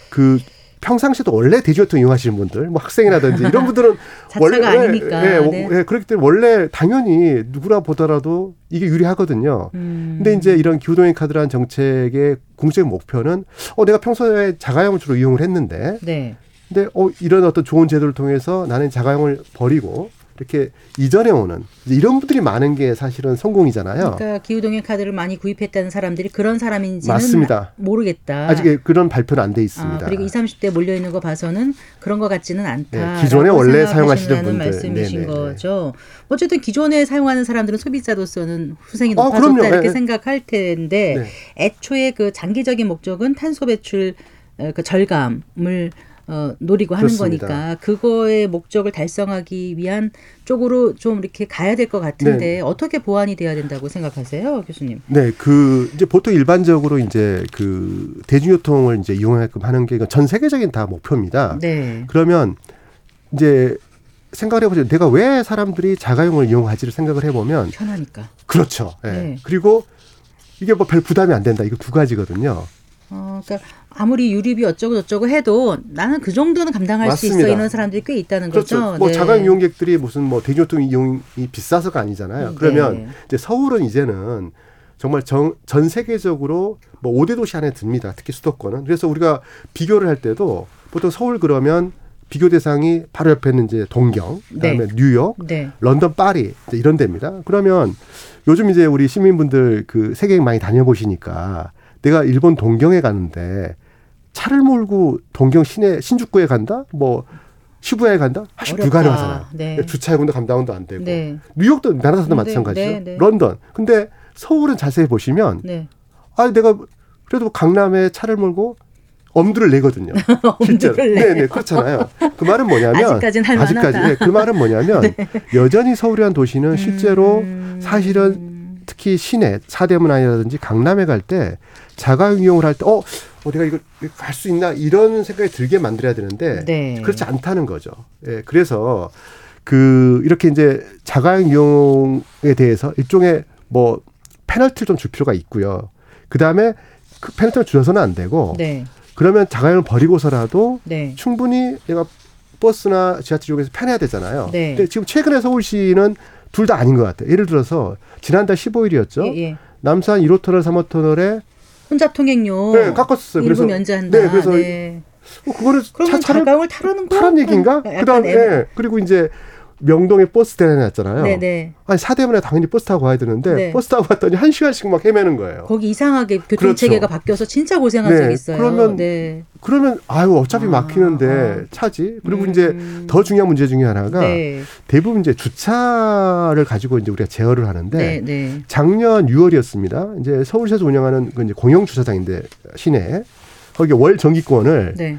그 평상시에도 원래 대중교통 이용하시는 분들, 뭐 학생이라든지 이런 분들은 자차가 아니니까. 예, 예, 네. 예, 그렇기 때문에 원래 당연히 누구라 보더라도 이게 유리하거든요. 음. 근데 이제 이런 기후동행 카드라는 정책의 궁극적인 목표는 어 내가 평소에 자가용을 주로 이용을 했는데 네. 근데 어 이런 어떤 좋은 제도를 통해서 나는 자가용을 버리고 이렇게 이전해 오는 이런 분들이 많은 게 사실은 성공이잖아요. 그러니까 기후동행 카드를 많이 구입했다는 사람들이 그런 사람인지는 맞습니다. 모르겠다. 아직 그런 발표는 안 돼 있습니다. 아, 그리고 20, 30대 몰려 있는 거 봐서는 그런 것 같지는 않다. 네, 기존에 원래 사용하시는 분들. 말씀이신 네네네. 거죠. 어쨌든 기존에 사용하는 사람들은 소비자로서는 후생이 아, 높아졌다 그럼요. 이렇게 예, 예. 생각할 텐데 네. 애초에 그 장기적인 목적은 탄소 배출 어, 그 절감을 어, 노리고 하는 그렇습니다. 거니까 그거의 목적을 달성하기 위한 쪽으로 좀 이렇게 가야 될 것 같은데 네. 어떻게 보완이 돼야 된다고 생각하세요, 교수님? 네, 그 이제 보통 일반적으로 이제 그 대중교통을 이제 이용하게끔 하는 게 전 세계적인 다 목표입니다. 네. 그러면 이제 생각을 해보죠. 내가 왜 사람들이 자가용을 이용하지를 생각을 해보면 편하니까. 그렇죠. 예. 네. 그리고 이게 뭐 별 부담이 안 된다. 이거 두 가지거든요. 어, 그러니까 아무리 유류비 어쩌고 저쩌고 해도 나는 그 정도는 감당할 수 맞습니다. 있어 이런 사람들이 꽤 있다는 그렇죠. 거죠. 뭐 네. 자가용 이용객들이 무슨 뭐 대중교통 이용이 비싸서가 아니잖아요. 그러면 네. 이제 서울은 이제는 정말 정, 전 세계적으로 뭐 5대 도시 안에 듭니다. 특히 수도권은. 그래서 우리가 비교를 할 때도 보통 서울 그러면 비교 대상이 바로 옆에 있는 이제 동경, 그다음에 네. 뉴욕, 네. 런던, 파리 이런 데입니다. 그러면 요즘 이제 우리 시민분들 그 세계 많이 다녀보시니까 내가 일본 동경에 가는데 차를 몰고 동경 시내 신주쿠에 간다? 뭐 시부야에 간다? 사실 어렵다. 불가능하잖아요. 네. 주차요금도 감당도 안 되고 네. 뉴욕도 나라사도 네, 마찬가지죠. 네, 네. 런던. 근데 서울은 자세히 보시면 네. 아 내가 그래도 강남에 차를 몰고 엄두를 내거든요. 실제로. 네, 네, 그렇잖아요. 그 말은 뭐냐면 아직까진 할. 아직까지 네, 그 말은 뭐냐면 여전히 서울이란 도시는 실제로 음. 사실은 특히 시내 사대문 아니라든지 강남에 갈 때 자가용 이용을 할 때 어, 어 내가 이거 갈수 있나 이런 생각이 들게 만들어야 되는데 네. 그렇지 않다는 거죠. 예, 그래서 그 이렇게 이제 자가용 이용에 대해서 일종의 뭐 페널티를 좀 줄 필요가 있고요. 그 다음에 그 페널티를 줄여서는 안 되고 네. 그러면 자가용을 버리고서라도 네. 충분히 내가 버스나 지하철 이용해서 편해야 되잖아요. 네. 근데 지금 최근에 서울시는 둘 다 아닌 것 같아요. 예를 들어서 지난달 15일이었죠. 예, 예. 남산 1호 터널, 3호 터널에 혼잡 통행료 네, 깎았었어요. 일부 그래서- 면제한다. 네, 그래서 네. 그러면 차, 차를 타라는 거? 타란 얘기인가? 그다음에 애매- 예, 그리고 이제 명동에 버스 대란 났잖아요. 네네. 아니 사대문에 당연히 버스 타고 가야 되는데 네. 버스 타고 갔더니 한 시간씩 막 헤매는 거예요. 거기 이상하게 교통 그렇죠. 체계가 바뀌어서 진짜 고생한 네, 적이 있어요. 그러면 네. 그러면 아유 어차피 아, 막히는데 아. 차지. 그리고 음. 이제 더 중요한 문제 중에 하나가 네. 대부분 이제 주차를 가지고 이제 우리가 제어를 하는데 네, 네. 작년 6월이었습니다. 이제 서울시에서 운영하는 그 이제 공영 주차장인데 시내 거기 월 정기권을 네.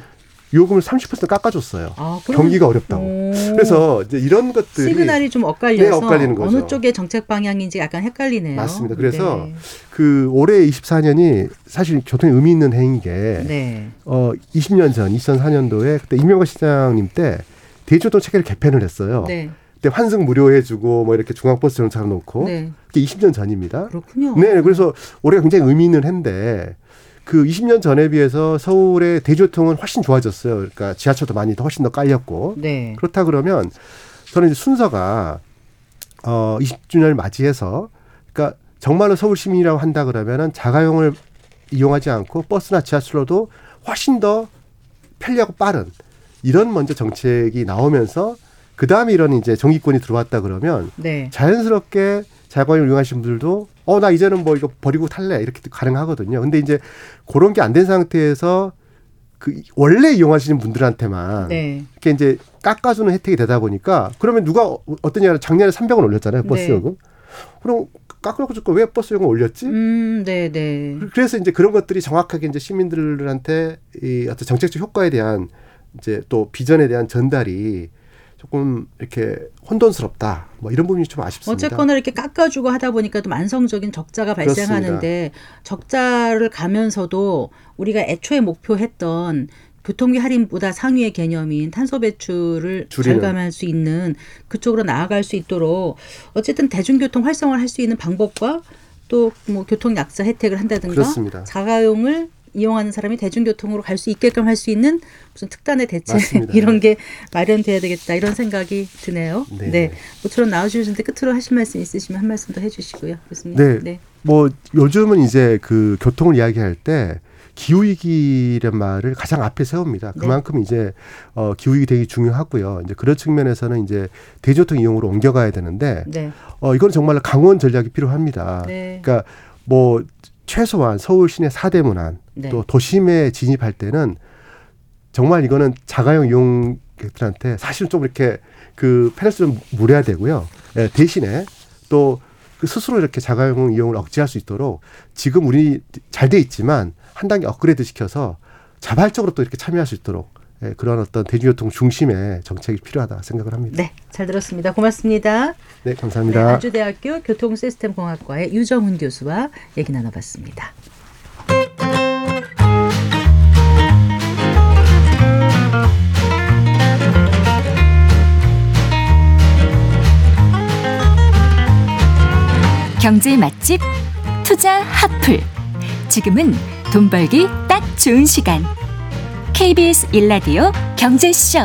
요금을 30% 깎아줬어요. 아, 경기가 어렵다고. 오. 그래서 이제 이런 것들이 시그널이 좀 엇갈려서 네, 엇갈리는 거죠. 어느 쪽의 정책 방향인지 약간 헷갈리네요. 맞습니다. 그래서 네. 그 올해 24년이 사실 교통에 의미 있는 해인 게 네. 어 20년 전 2004년도에 그때 이명박 시장님 때 대중교통 체계를 개편을 했어요. 네. 그때 환승 무료해주고 뭐 이렇게 중앙버스 정차를 놓고 네. 그게 20년 전입니다. 그렇군요. 네, 그래서 올해가 굉장히 의미 있는 해인데 그 20년 전에 비해서 서울의 대중교통은 훨씬 좋아졌어요. 그러니까 지하철도 많이 더 훨씬 더 깔렸고 네. 그렇다 그러면 저는 이제 순서가 어 20주년을 맞이해서 그러니까 정말로 서울 시민이라고 한다 그러면은 자가용을 이용하지 않고 버스나 지하철로도 훨씬 더 편리하고 빠른 이런 먼저 정책이 나오면서 그 다음에 이런 이제 정기권이 들어왔다 그러면 네. 자연스럽게 자가용을 이용하신 분들도 어 나 이제는 뭐 이거 버리고 탈래 이렇게 가능하거든요. 근데 이제 그런 게 안 된 상태에서 그 원래 이용하시는 분들한테만 네. 이렇게 이제 깎아주는 혜택이 되다 보니까 그러면 누가 어- 얘기하면 작년에 300원 올렸잖아요 버스 네. 요금. 그럼 깎아놓고 줄거 왜 버스 요금 올렸지? 음, 네, 네. 그래서 이제 그런 것들이 정확하게 이제 시민들한테 이 어떤 정책적 효과에 대한 이제 또 비전에 대한 전달이 조금 이렇게 혼돈스럽다. 뭐 이런 부분이 좀 아쉽습니다. 어쨌거나 이렇게 깎아주고 하다 보니까 또 만성적인 적자가 발생하는데 적자를 가면서도 우리가 애초에 목표했던 교통비 할인보다 상위의 개념인 탄소 배출을 줄이는. 절감할 수 있는 그쪽으로 나아갈 수 있도록 어쨌든 대중교통 활성화를 할 수 있는 방법과 또 뭐 교통 약자 혜택을 한다든가 그렇습니다. 자가용을 이용하는 사람이 대중교통으로 갈 수 있게끔 할 수 있는 무슨 특단의 대책 맞습니다. 이런 게 마련돼야 되겠다 이런 생각이 드네요. 네. 네. 모처럼 나와주셨는데 끝으로 하실 말씀 있으시면 한 말씀 더 해주시고요. 교수님. 네. 뭐 요즘은 이제 그 교통을 이야기할 때 기후 위기란 말을 가장 앞에 세웁니다. 네. 그만큼 이제 어 기후 위기 되게 중요하고요. 이제 그런 측면에서는 이제 대중교통 이용으로 옮겨가야 되는데 네. 어 이건 정말 강원 전략이 필요합니다. 네. 그러니까 뭐 최소한 서울 시내 사대문안 네. 또 도심에 진입할 때는 정말 이거는 자가용 이용객들한테 사실은 좀 이렇게 그 페널티 좀 물어야 되고요. 예, 대신에 또 그 스스로 이렇게 자가용 이용을 억제할 수 있도록 지금 우리 잘 돼 있지만 한 단계 업그레이드 시켜서 자발적으로 또 이렇게 참여할 수 있도록 예, 그런 어떤 대중교통 중심의 정책이 필요하다 생각을 합니다. 네, 잘 들었습니다. 고맙습니다. 네, 네, 감사합니다. 아주대학교 교통시스템공학과의 유정훈 교수와 얘기 나눠봤습니다. 경제 맛집 투자 핫플 지금은 돈 벌기 딱 좋은 시간 KBS 일라디오 경제쇼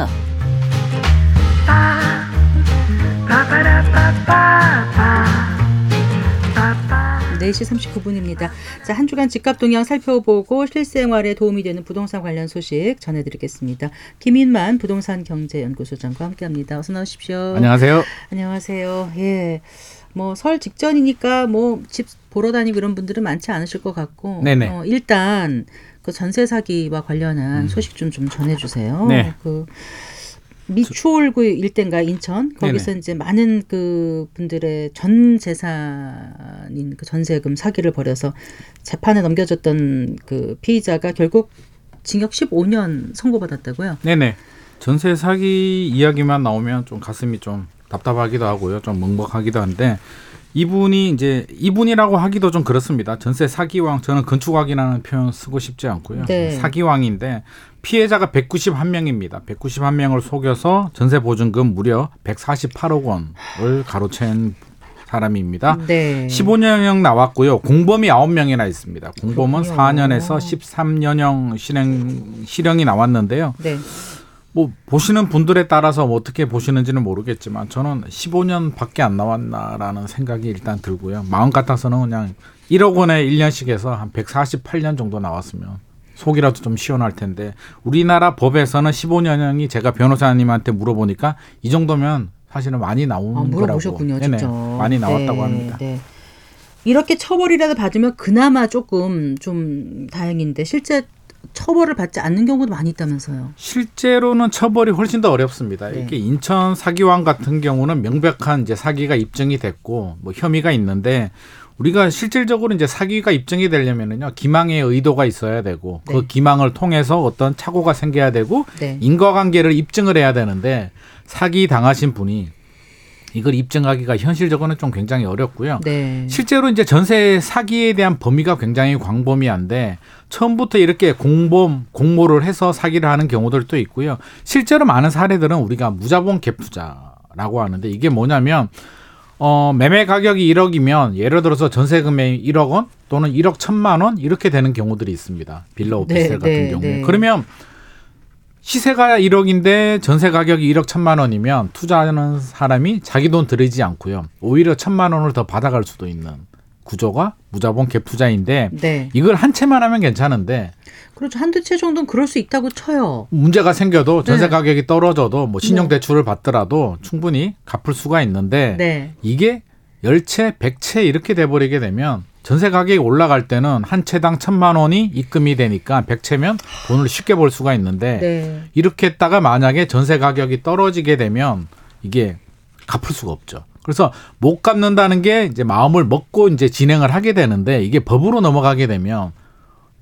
4시 39분입니다. 자, 한 주간 집값 동향 살펴보고 실생활에 도움이 되는 부동산 관련 소식 전해드리겠습니다. 김인만 부동산 경제연구소장과 함께 합니다. 어서 나오십시오. 안녕하세요. 안녕하세요. 예. 뭐 설 직전이니까 뭐 집 보러 다니고 이런 분들은 많지 않으실 것 같고 네네. 어, 일단 그 전세 사기와 관련한 소식 좀좀 전해 주세요. 음. 네. 그 미추홀구 일대인가 인천 거기서 네네. 이제 많은 그 분들의 전 재산인 그 전세금 사기를 벌여서 재판에 넘겨졌던 그 피의자가 결국 징역 15년 선고받았다고요. 네네. 전세 사기 이야기만 나오면 좀 가슴이 좀 답답하기도 하고요. 좀 먹먹하기도 한데 이분이 이제 이분이라고 하기도 좀 그렇습니다. 전세 사기왕 저는 건축왕이라는 표현 쓰고 싶지 않고요. 네. 사기왕인데 피해자가 191명입니다. 191명을 속여서 전세 보증금 무려 148억 원을 가로챈 사람입니다. 네. 15년형 나왔고요. 공범이 9명이나 있습니다. 공범은 그렇군요. 4년에서 13년형 실행 실형이 나왔는데요. 네. 뭐 보시는 분들에 따라서 뭐 어떻게 보시는지는 모르겠지만 저는 15년밖에 안 나왔나라는 생각이 일단 들고요. 마음 같아서는 그냥 1억 원에 1년씩 해서 한 148년 정도 나왔으면 속이라도 좀 시원할 텐데 우리나라 법에서는 15년형이 제가 변호사님한테 물어보니까 이 정도면 사실은 많이 나오는 아, 거라고. 물어보셨군요, 네네, 직접. 많이 나왔다고 네, 합니다. 네. 이렇게 처벌이라도 받으면 그나마 조금 좀 다행인데 실제 처벌을 받지 않는 경우도 많이 있다면서요. 실제로는 처벌이 훨씬 더 어렵습니다. 네. 이렇게 인천 사기왕 같은 경우는 명백한 이제 사기가 입증이 됐고 뭐 혐의가 있는데 우리가 실질적으로 이제 사기가 입증이 되려면은요 기망의 의도가 있어야 되고 네. 그 기망을 통해서 어떤 착오가 생겨야 되고 네. 인과관계를 입증을 해야 되는데 사기 당하신 분이 이걸 입증하기가 현실적으로는 좀 굉장히 어렵고요. 네. 실제로 이제 전세 사기에 대한 범위가 굉장히 광범위한데 처음부터 이렇게 공범 공모를 해서 사기를 하는 경우들도 있고요. 실제로 많은 사례들은 우리가 무자본 갭 투자라고 하는데 이게 뭐냐면 어 매매 가격이 1억이면 예를 들어서 전세 금액이 1억 원 또는 1억 1천만 원 이렇게 되는 경우들이 있습니다. 빌라 오피스텔 네, 같은 네, 경우에. 네. 그러면 시세가 1억인데 전세 가격이 1억 1천만 원이면 투자하는 사람이 자기 돈 들이지 않고요. 오히려 천만 원을 더 받아갈 수도 있는 구조가 무자본 갭 투자인데 네. 이걸 한 채만 하면 괜찮은데 그렇죠. 한두 채 정도는 그럴 수 있다고 쳐요. 문제가 생겨도 전세 네. 가격이 떨어져도 뭐 신용 대출을 받더라도 충분히 갚을 수가 있는데 네. 이게 10채, 100채 이렇게 돼 버리게 되면 전세 가격이 올라갈 때는 한 채당 천만 원이 입금이 되니까 100채면 돈을 쉽게 벌 수가 있는데 네. 이렇게 했다가 만약에 전세 가격이 떨어지게 되면 이게 갚을 수가 없죠. 그래서 못 갚는다는 게 이제 마음을 먹고 이제 진행을 하게 되는데 이게 법으로 넘어가게 되면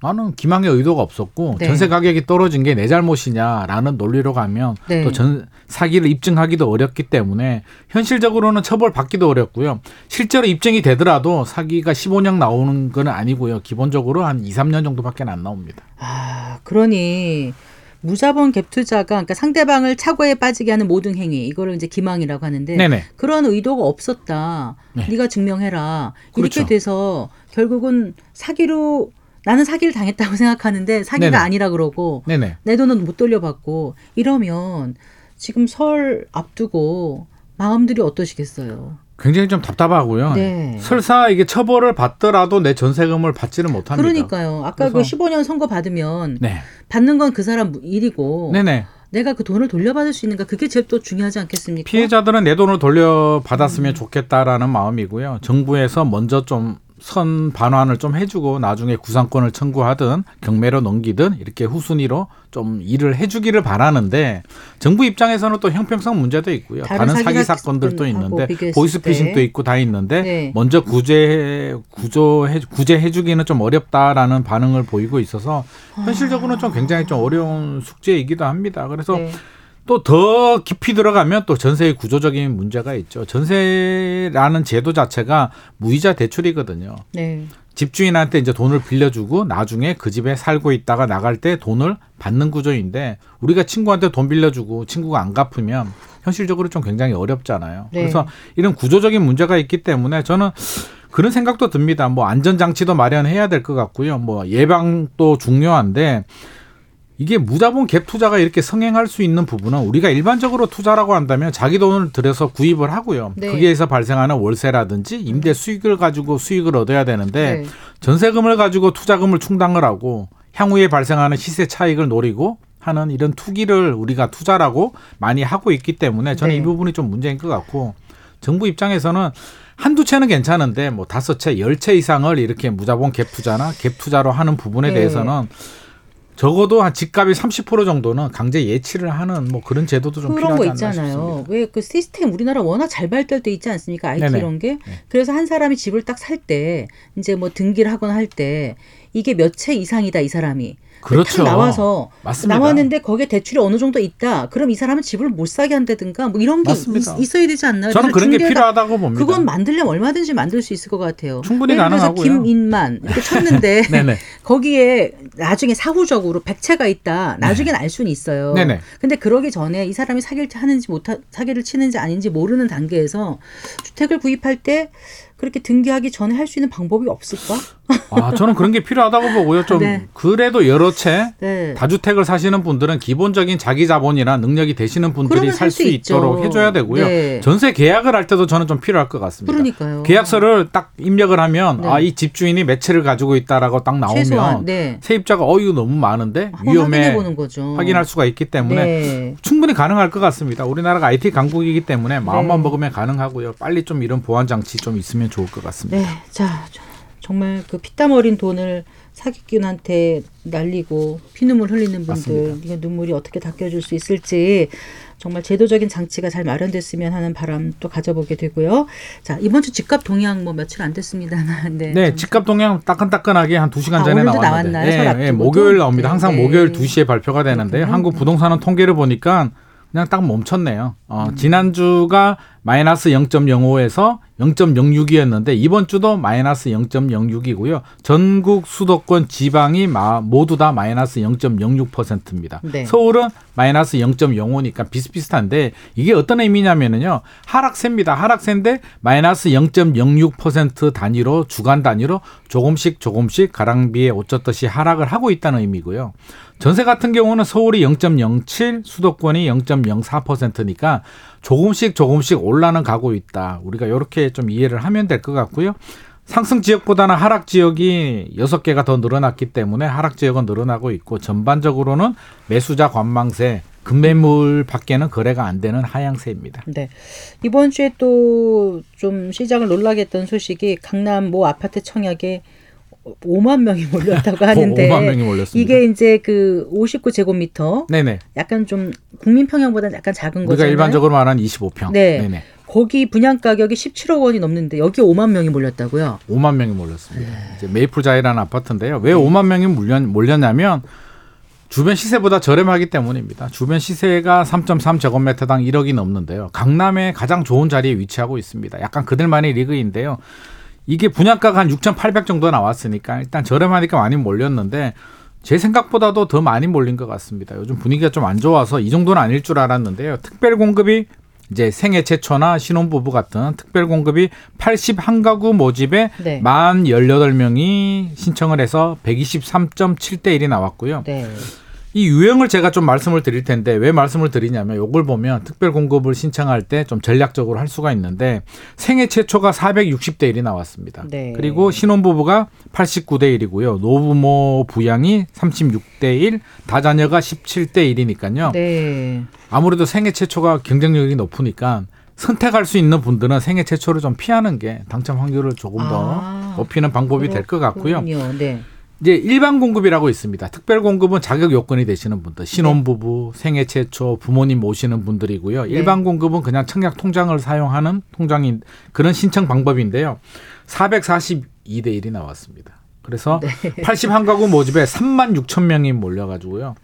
나는 기망의 의도가 없었고 네. 전세 가격이 떨어진 게 내 잘못이냐라는 논리로 가면 네. 또전 사기를 입증하기도 어렵기 때문에 현실적으로는 처벌 받기도 어렵고요. 실제로 입증이 되더라도 사기가 15년 나오는 건 아니고요. 기본적으로 한 2, 3년 정도밖에 안 나옵니다. 아, 그러니 무자본 갭 투자가 그러니까 상대방을 착오에 빠지게 하는 모든 행위 이거를 이제 기망이라고 하는데 네네. 그런 의도가 없었다. 네. 네가 증명해라. 이렇게 그렇죠. 돼서 결국은 사기로 나는 사기를 당했다고 생각하는데 사기가 네네. 아니라 그러고 네네. 내 돈은 못 돌려받고 이러면 지금 설 앞두고 마음들이 어떠시겠어요? 굉장히 좀 답답하고요. 네. 설사 이게 처벌을 받더라도 내 전세금을 받지는 못합니다. 그러니까요. 아까 그 그래서- 15년 선고 받으면 네. 받는 건 그 사람 일이고 네네. 내가 그 돈을 돌려받을 수 있는가 그게 제일 또 중요하지 않겠습니까? 피해자들은 내 돈을 음. 돌려받았으면 좋겠다라는 마음이고요. 정부에서 먼저 좀 선 반환을 좀 해주고 나중에 구상권을 청구하든 경매로 넘기든 이렇게 후순위로 좀 일을 해주기를 바라는데 정부 입장에서는 또 형평성 문제도 있고요. 다른 다른, 사기 사건들도 있는데 보이스피싱도 때. 있고 다 있는데 네. 먼저 구제 구조해 구제해주기는 좀 어렵다라는 반응을 보이고 있어서 현실적으로는 좀 굉장히 좀 어려운 숙제이기도 합니다. 그래서 네. 또 더 깊이 들어가면 또 전세의 구조적인 문제가 있죠. 전세라는 제도 자체가 무이자 대출이거든요. 네. 집주인한테 이제 돈을 빌려주고 나중에 그 집에 살고 있다가 나갈 때 돈을 받는 구조인데 우리가 친구한테 돈 빌려주고 친구가 안 갚으면 현실적으로 좀 굉장히 어렵잖아요. 네. 그래서 이런 구조적인 문제가 있기 때문에 저는 그런 생각도 듭니다. 뭐 안전장치도 마련해야 될 것 같고요. 뭐 예방도 중요한데 이게 무자본 갭 투자가 이렇게 성행할 수 있는 부분은 우리가 일반적으로 투자라고 한다면 자기 돈을 들여서 구입을 하고요. 네. 거기에서 발생하는 월세라든지 임대 수익을 가지고 수익을 얻어야 되는데 네. 전세금을 가지고 투자금을 충당을 하고 향후에 발생하는 시세 차익을 노리고 하는 이런 투기를 우리가 투자라고 많이 하고 있기 때문에 저는 네. 이 부분이 좀 문제인 것 같고 정부 입장에서는 한두 채는 괜찮은데 뭐 다섯 채, 열 채 이상을 이렇게 무자본 갭 투자나 갭 투자로 하는 부분에 네. 대해서는 적어도 한 집값이 30% 정도는 강제 예치를 하는 뭐 그런 제도도 좀 그런 거 있잖아요. 왜 그 시스템 우리나라 워낙 잘 발달돼 있지 않습니까? IT 네네. 이런 게. 그래서 한 사람이 집을 딱 살 때 이제 뭐 등기를 하거나 할 때 이게 몇 채 이상이다 이 사람이. 그렇죠. 딱 나와서 맞습니다. 나왔는데 거기에 대출이 어느 정도 있다. 그럼 이 사람은 집을 못 사게 한다든가 뭐 이런 게 맞습니다. 있, 어야 되지 않나요? 저는 그런 게 필요하다고 봅니다. 그건 만들려면 얼마든지 만들 수 있을 것 같아요. 충분히 가능하고요. 김인만 이렇게 쳤는데. 거기에 나중에 사후적으로 백채가 있다. 나중에는 알 수는 있어요. 네네. 근데 그러기 전에 이 사람이 사기를 하는지 못 사기를 치는지 아닌지 모르는 단계에서 주택을 구입할 때 그렇게 등기하기 전에 할 수 있는 방법이 없을까? 아, 저는 그런 게 필요하다고 보고요. 좀 네. 그래도 여러 채 네. 다주택을 사시는 분들은 기본적인 자기 자본이나 능력이 되시는 분들이 살할 수. 있도록 해줘야 되고요. 네. 전세 계약을 할 때도 저는 좀 필요할 것 같습니다. 그러니까요. 계약서를 딱 입력을 하면 네. 아이 집주인이 몇 채를 가지고 있다라고 딱 나오면 최소한 네. 세입자가 어 이거 너무 많은데 위험해. 확인할 수가 있기 때문에 네. 충분히 가능할 것 같습니다. 우리나라가 IT 강국이기 때문에 마음만 네. 먹으면 가능하고요. 빨리 좀 이런 보안 장치 좀 있으면 좋을 것 같습니다. 네, 자 저- 정말 그 피땀 어린 돈을 사기꾼한테 날리고 피눈물 흘리는 분들. 이게 눈물이 어떻게 닦여줄 수 있을지 정말 제도적인 장치가 잘 마련됐으면 하는 바람 또 가져보게 되고요. 자 이번 주 집값 동향 뭐 며칠 안 됐습니다만 네, 네, 좀 집값 동향 따끈따끈하게 한 두 시간 아, 전에 나왔는데. 예, 앞두고도? 예, 목요일 나옵니다. 항상 네, 목요일 네. 2시에 발표가 되는데. 한국 부동산은 통계를 보니까 그냥 딱 멈췄네요. 어, 음. 지난주가 마이너스 0.05에서 0.06이었는데 이번 주도 마이너스 0.06이고요. 전국 수도권 지방이 마, 모두 다 마이너스 0.06%입니다. 네. 서울은 마이너스 0.05니까 비슷비슷한데 이게 어떤 의미냐면은요. 하락세입니다. 하락세인데 마이너스 0.06% 단위로 주간 단위로 조금씩 조금씩 가랑비에 옷 젖듯이 하락을 하고 있다는 의미고요. 전세 같은 경우는 서울이 0.07, 수도권이 0.04%니까 조금씩 조금씩 올라는 가고 있다. 우리가 이렇게 좀 이해를 하면 될 것 같고요. 상승 지역보다는 하락 지역이 여섯 개가 더 늘어났기 때문에 하락 지역은 늘어나고 있고 전반적으로는 매수자 관망세, 급매물 밖에는 거래가 안 되는 하향세입니다. 네. 이번 주에 또 좀 시장을 놀라게 했던 소식이 강남 모 아파트 청약에 5만 명이 몰렸다고 하는데 5만 명이 몰렸습니다. 이게 이제 그 59제곱미터 네네. 약간 좀 국민 평형보다는 약간 작은 우리가 거잖아요. 일반적으로 말하는 25평. 네. 네네. 거기 분양 가격이 17억 원이 넘는데 여기 5만 명이 몰렸다고요. 5만 명이 몰렸습니다. 네. 이제 메이플자이라는 아파트인데요. 왜 5만 명이 몰렸, 몰렸냐면 주변 시세보다 저렴하기 때문입니다. 주변 시세가 3.3제곱미터당 1억이 넘는데요. 강남의 가장 좋은 자리에 위치하고 있습니다. 약간 그들만의 리그인데요. 이게 분양가가 한 6,800 정도 나왔으니까 일단 저렴하니까 많이 몰렸는데 제 생각보다도 더 많이 몰린 것 같습니다. 요즘 분위기가 좀 안 좋아서 이 정도는 아닐 줄 알았는데요. 특별 공급이 이제 생애 최초나 신혼부부 같은 특별 공급이 81가구 모집에 네. 만 18명이 신청을 해서 123.7대 1이 나왔고요. 네. 이 유형을 제가 좀 말씀을 드릴 텐데 왜 말씀을 드리냐면 요걸 보면 특별 공급을 신청할 때 좀 전략적으로 할 수가 있는데 생애 최초가 460대 1이 나왔습니다. 네. 그리고 신혼부부가 89대 1이고요. 노부모 부양이 36대 1, 다자녀가 17대 1이니까요. 네. 아무래도 생애 최초가 경쟁력이 높으니까 선택할 수 있는 분들은 생애 최초를 좀 피하는 게 당첨 확률을 조금 더 아, 높이는 방법이 될 것 같고요. 네. 이제 일반 공급이라고 있습니다. 특별 공급은 자격 요건이 되시는 분들, 신혼부부, 생애 최초, 부모님 모시는 분들이고요. 일반 공급은 그냥 청약 통장을 사용하는 통장인 그런 신청 방법인데요. 442대 1이 나왔습니다. 그래서 81가구 모집에 3만 6천 명이 몰려가지고요.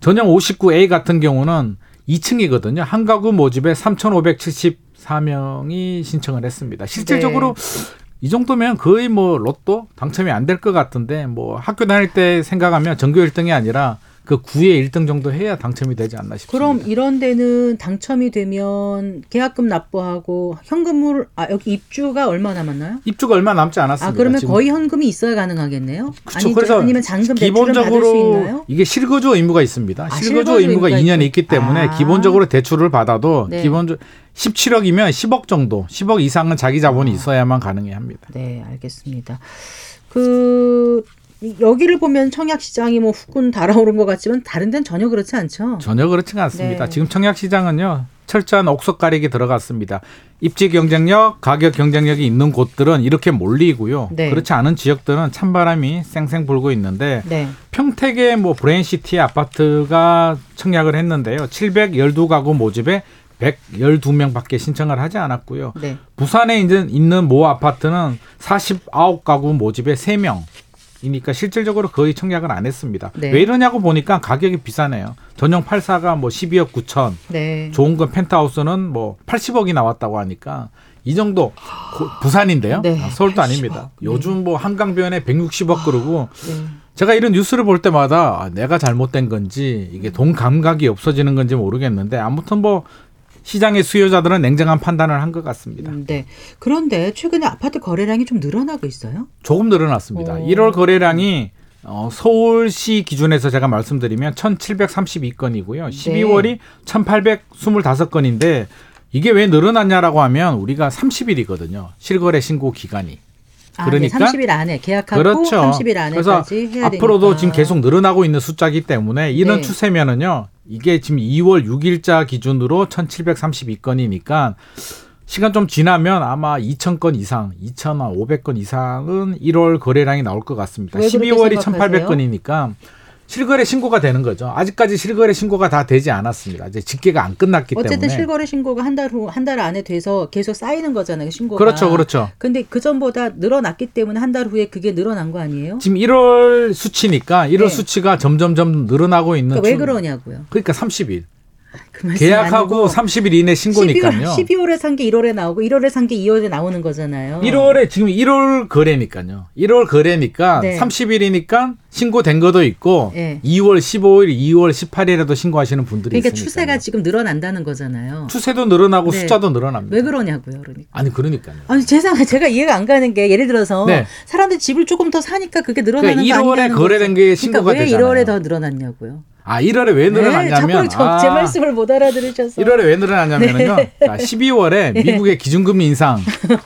전형 59A 같은 경우는 2층이거든요. 한 가구 모집에 3,574명이 신청을 했습니다. 실질적으로 이 정도면 거의 뭐 로또 당첨이 안 될 것 같은데 뭐 학교 다닐 때 생각하면 전교 1등이 아니라 그 구의 1등 정도 해야 당첨이 되지 않나 싶습니다. 그럼 이런 데는 당첨이 되면 계약금 납부하고 현금을 아 여기 입주가 얼마 남았나요? 입주가 얼마 남지 않았습니다. 아 그러면 지금. 거의 현금이 있어야 가능하겠네요. 그렇죠. 아니, 그래서 아니면 잔금 대출을 받을 수 있나요? 기본적으로 이게 실거주 의무가 있습니다. 아, 실거주 의무가 의무가 2년이 있고. 있기 때문에 아. 기본적으로 대출을 받아도 네. 기본적 17억이면 10억 정도, 10억 이상은 자기 자본이 있어야만 가능해 합니다. 네, 알겠습니다. 그 여기를 보면 청약 시장이 뭐 후끈 달아오른 것 같지만 다른 데는 전혀 그렇지 않죠. 전혀 그렇지가 않습니다. 네. 지금 청약 시장은요. 철저한 옥석 가리기 들어갔습니다. 입지 경쟁력, 가격 경쟁력이 있는 곳들은 이렇게 몰리고요. 네. 그렇지 않은 지역들은 찬바람이 쌩쌩 불고 있는데 네. 평택의 뭐 브레인시티 아파트가 청약을 했는데요. 712가구 모집에 112명밖에 신청을 하지 않았고요. 네. 부산에 이제 있는 모 아파트는 49가구 모집에 3명. 이니까 실질적으로 거의 청약을 안 했습니다. 네. 왜 이러냐고 보니까 가격이 비싸네요. 전용 84가 뭐 12억 9천, 네. 좋은 건 펜트하우스는 뭐 80억이 나왔다고 하니까 이 정도 고- 부산인데요. 네, 아, 서울도 80억. 아닙니다. 요즘 뭐 한강변에 160억 그러고 네. 제가 이런 뉴스를 볼 때마다 아, 내가 잘못된 건지 이게 돈 감각이 없어지는 건지 모르겠는데 아무튼 뭐 시장의 수요자들은 냉정한 판단을 한 것 같습니다. 음, 네. 그런데 최근에 아파트 거래량이 좀 늘어나고 있어요. 조금 늘어났습니다. 오. 1월 거래량이 어, 서울시 기준에서 제가 말씀드리면 1,732건이고요. 12월이 1,825건인데 이게 왜 늘어났냐라고 하면 우리가 30일이거든요. 실거래 신고 기간이. 아, 그러니까 네, 30일 안에 계약하고 그렇죠. 30일 그래서 안에까지 해야 앞으로도 되니까. 지금 계속 늘어나고 있는 숫자이기 때문에 이런 네. 추세면은요. 이게 지금 2월 6일자 기준으로 1,732건이니까 시간 좀 지나면 아마 2,000 건 이상, 2,500건 이상은 1월 거래량이 나올 것 같습니다. 왜 그렇게 12월이 생각하세요? 1,800건이니까 실거래 신고가 되는 거죠. 아직까지 실거래 신고가 다 되지 않았습니다. 이제 집계가 안 끝났기 어쨌든 때문에. 실거래 신고가 한 달 후 한 달 안에 돼서 계속 쌓이는 거잖아요. 신고가. 그렇죠, 그렇죠. 근데 그 전보다 늘어났기 때문에 한 달 후에 그게 늘어난 거 아니에요? 지금 1월 수치니까 1월 네. 수치가 점점점 늘어나고 있는 그러니까 왜 중- 그러냐고요. 그러니까 30일. 그 계약하고 아니고 30일 이내 신고니까요. 12월, 12월 에 산 게 1월에 나오고 1월에 산 게 2월에 나오는 거잖아요. 1월에 지금 1월 거래니까요. 1월 거래니까 네. 30일이니까 신고된 것도 있고 네. 2월 15일, 2월 18일에도 신고하시는 분들이 그러니까 있으니까. 추세가 지금 늘어난다는 거잖아요. 추세도 늘어나고 네. 숫자도 늘어납니다. 왜 그러냐고요, 그러니까. 아니 그러니까요. 아니 세상 제가 이해가 안 가는 게 예를 들어서 네. 사람들이 집을 조금 더 사니까 그게 늘어나는 그러니까 거 1월에 아니냐는 거래된. 게 신고가 그러니까 왜 되잖아요. 1월에 더 늘어났냐고요. 아 1월에 왜 늘어났냐면 네, 저, 제 아, 말씀을 못 알아들으셔서. 1월에 왜 늘어났냐면요. 네. 자, 12월에 미국의 기준금리 인상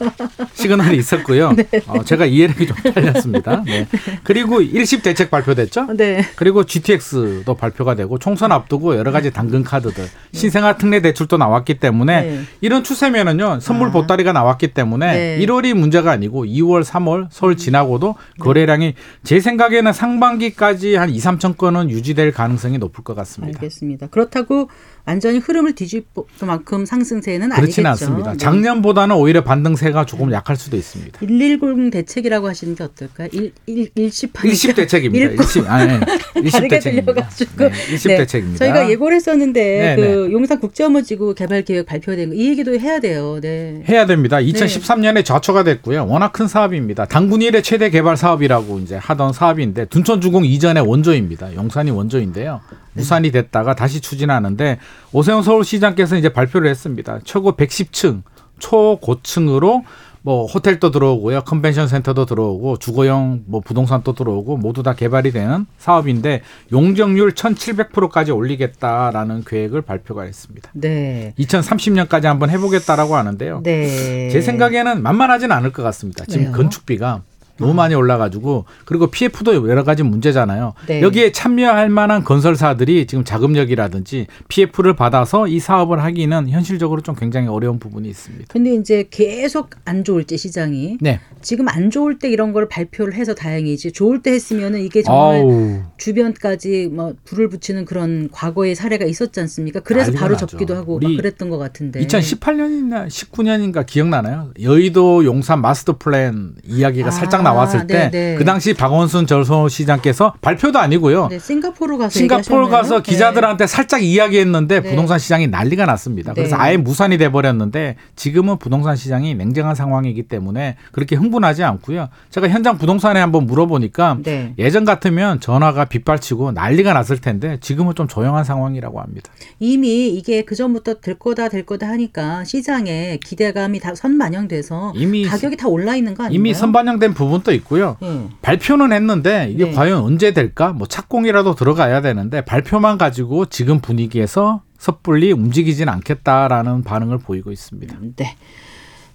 시그널이 있었고요. 네. 어, 제가 이해력이 좀 달렸습니다. 네. 그리고 일십 대책 발표됐죠. 네. 그리고 GTX도 발표가 되고 총선 앞두고 여러 가지 당근 카드들, 신생아 특례 대출도 나왔기 때문에 네. 이런 추세면은요 선물 아. 보따리가 나왔기 때문에 네. 1월이 문제가 아니고 2월, 3월 서울 지나고도 거래량이 제 생각에는 상반기까지 한 2, 3천 건은 유지될 가능성이 높을 것 같습니다. 알겠습니다. 그렇다고 완전히 흐름을 뒤집을 만큼 상승세는 그렇지는 아니겠죠. 않습니다. 네. 작년보다는 오히려 반등세가 조금 약할 수도 있습니다. 110 대책이라고 하시는 게 어떨까요? 1, 1, 일십 일십 대책입니다. 일십, 아, 네. 일십 다르게 대책입니다. 들려가지고 네, 일십 네, 대책입니다. 저희가 예고를 했었는데 네, 그 용산 국제업무지구 개발 계획 발표된 거 이 얘기도 해야 돼요. 네. 해야 됩니다. 2013년에 좌초가 됐고요. 워낙 큰 사업입니다. 당군 일의 최대 개발 사업이라고 이제 하던 사업인데 둔촌 주공 이전의 원조입니다. 용산이 원조인데요. 무산이 됐다가 다시 추진하는데 오세훈 서울시장께서 이제 발표를 했습니다. 최고 110층 초고층으로 뭐 호텔도 들어오고요. 컨벤션 센터도 들어오고 주거용 뭐 부동산도 들어오고 모두 다 개발이 되는 사업인데 용적률 1,700%까지 올리겠다라는 계획을 발표가 했습니다. 네. 2030년까지 한번 해보겠다라고 하는데요. 네. 제 생각에는 만만하지는 않을 것 같습니다. 지금 왜요? 건축비가 너무 많이 올라가지고 그리고 PF도 여러 가지 문제잖아요. 네. 여기에 참여할 만한 건설사들이 지금 자금력이라든지 PF를 받아서 이 사업을 하기는 현실적으로 좀 굉장히 어려운 부분이 있습니다. 근데 이제 계속 안 좋을 때 시장이 네. 지금 안 좋을 때 이런 걸 발표를 해서 다행이지 좋을 때 했으면은 이게 정말 아우. 주변까지 뭐 불을 붙이는 그런 과거의 사례가 있었지 않습니까? 그래서 바로 나죠. 접기도 하고 막 그랬던 것 같은데. 2018년이나 19년인가 기억나나요? 여의도 용산 마스터 플랜 이야기가 아, 살짝 나왔을 때 네, 그 네. 당시 박원순 전서시장께서 발표도 아니고요. 네, 싱가포르 가서 싱가포르? 가서 네. 기자들한테 살짝 이야기했는데 네. 부동산 시장이 난리가 났습니다. 그래서 네. 아예 무산이 돼 버렸는데 지금은 부동산 시장이 냉정한 상황이기 때문에 그렇게 흥분하지 않고요. 제가 현장 부동산에 한번 물어보니까 네. 예전 같으면 전화가 빗발치고 난리가 났을 텐데 지금은 좀 조용한 상황이라고 합니다. 이미 이게 그 전부터 될 거다 될 거다 하니까 시장에 기대감이 다 선반영돼서 이미 가격이 다 올라 있는 거 아닌가요? 이미 선반영된 부분 도 있고요. 예. 발표는 했는데 이게 네. 과연 언제 될까? 뭐 착공이라도 들어가야 되는데 발표만 가지고 지금 분위기에서 섣불리 움직이진 않겠다라는 반응을 보이고 있습니다. 네.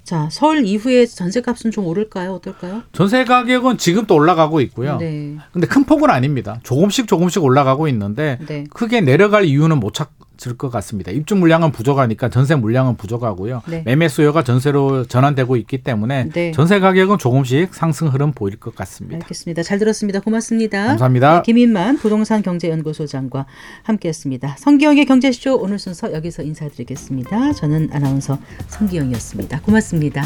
자, 설 이후에 전세 값은 좀 오를까요? 어떨까요? 전세 가격은 지금 또 올라가고 있고요. 네. 근데 큰 폭은 아닙니다. 조금씩 조금씩 올라가고 있는데 네. 크게 내려갈 이유는 못 찾 을것 같습니다. 입주 물량은 부족하니까 전세 물량은 부족하고요. 네. 매매 수요가 전세로 전환되고 있기 때문에 네. 전세 가격은 조금씩 상승 흐름 보일 것 같습니다. 알겠습니다. 잘 들었습니다. 고맙습니다. 감사합니다. 네, 김인만 부동산 경제연구소장과 함께했습니다. 성기영의 경제쇼 오늘 순서 여기서 인사드리겠습니다. 저는 아나운서 성기영이었습니다. 고맙습니다.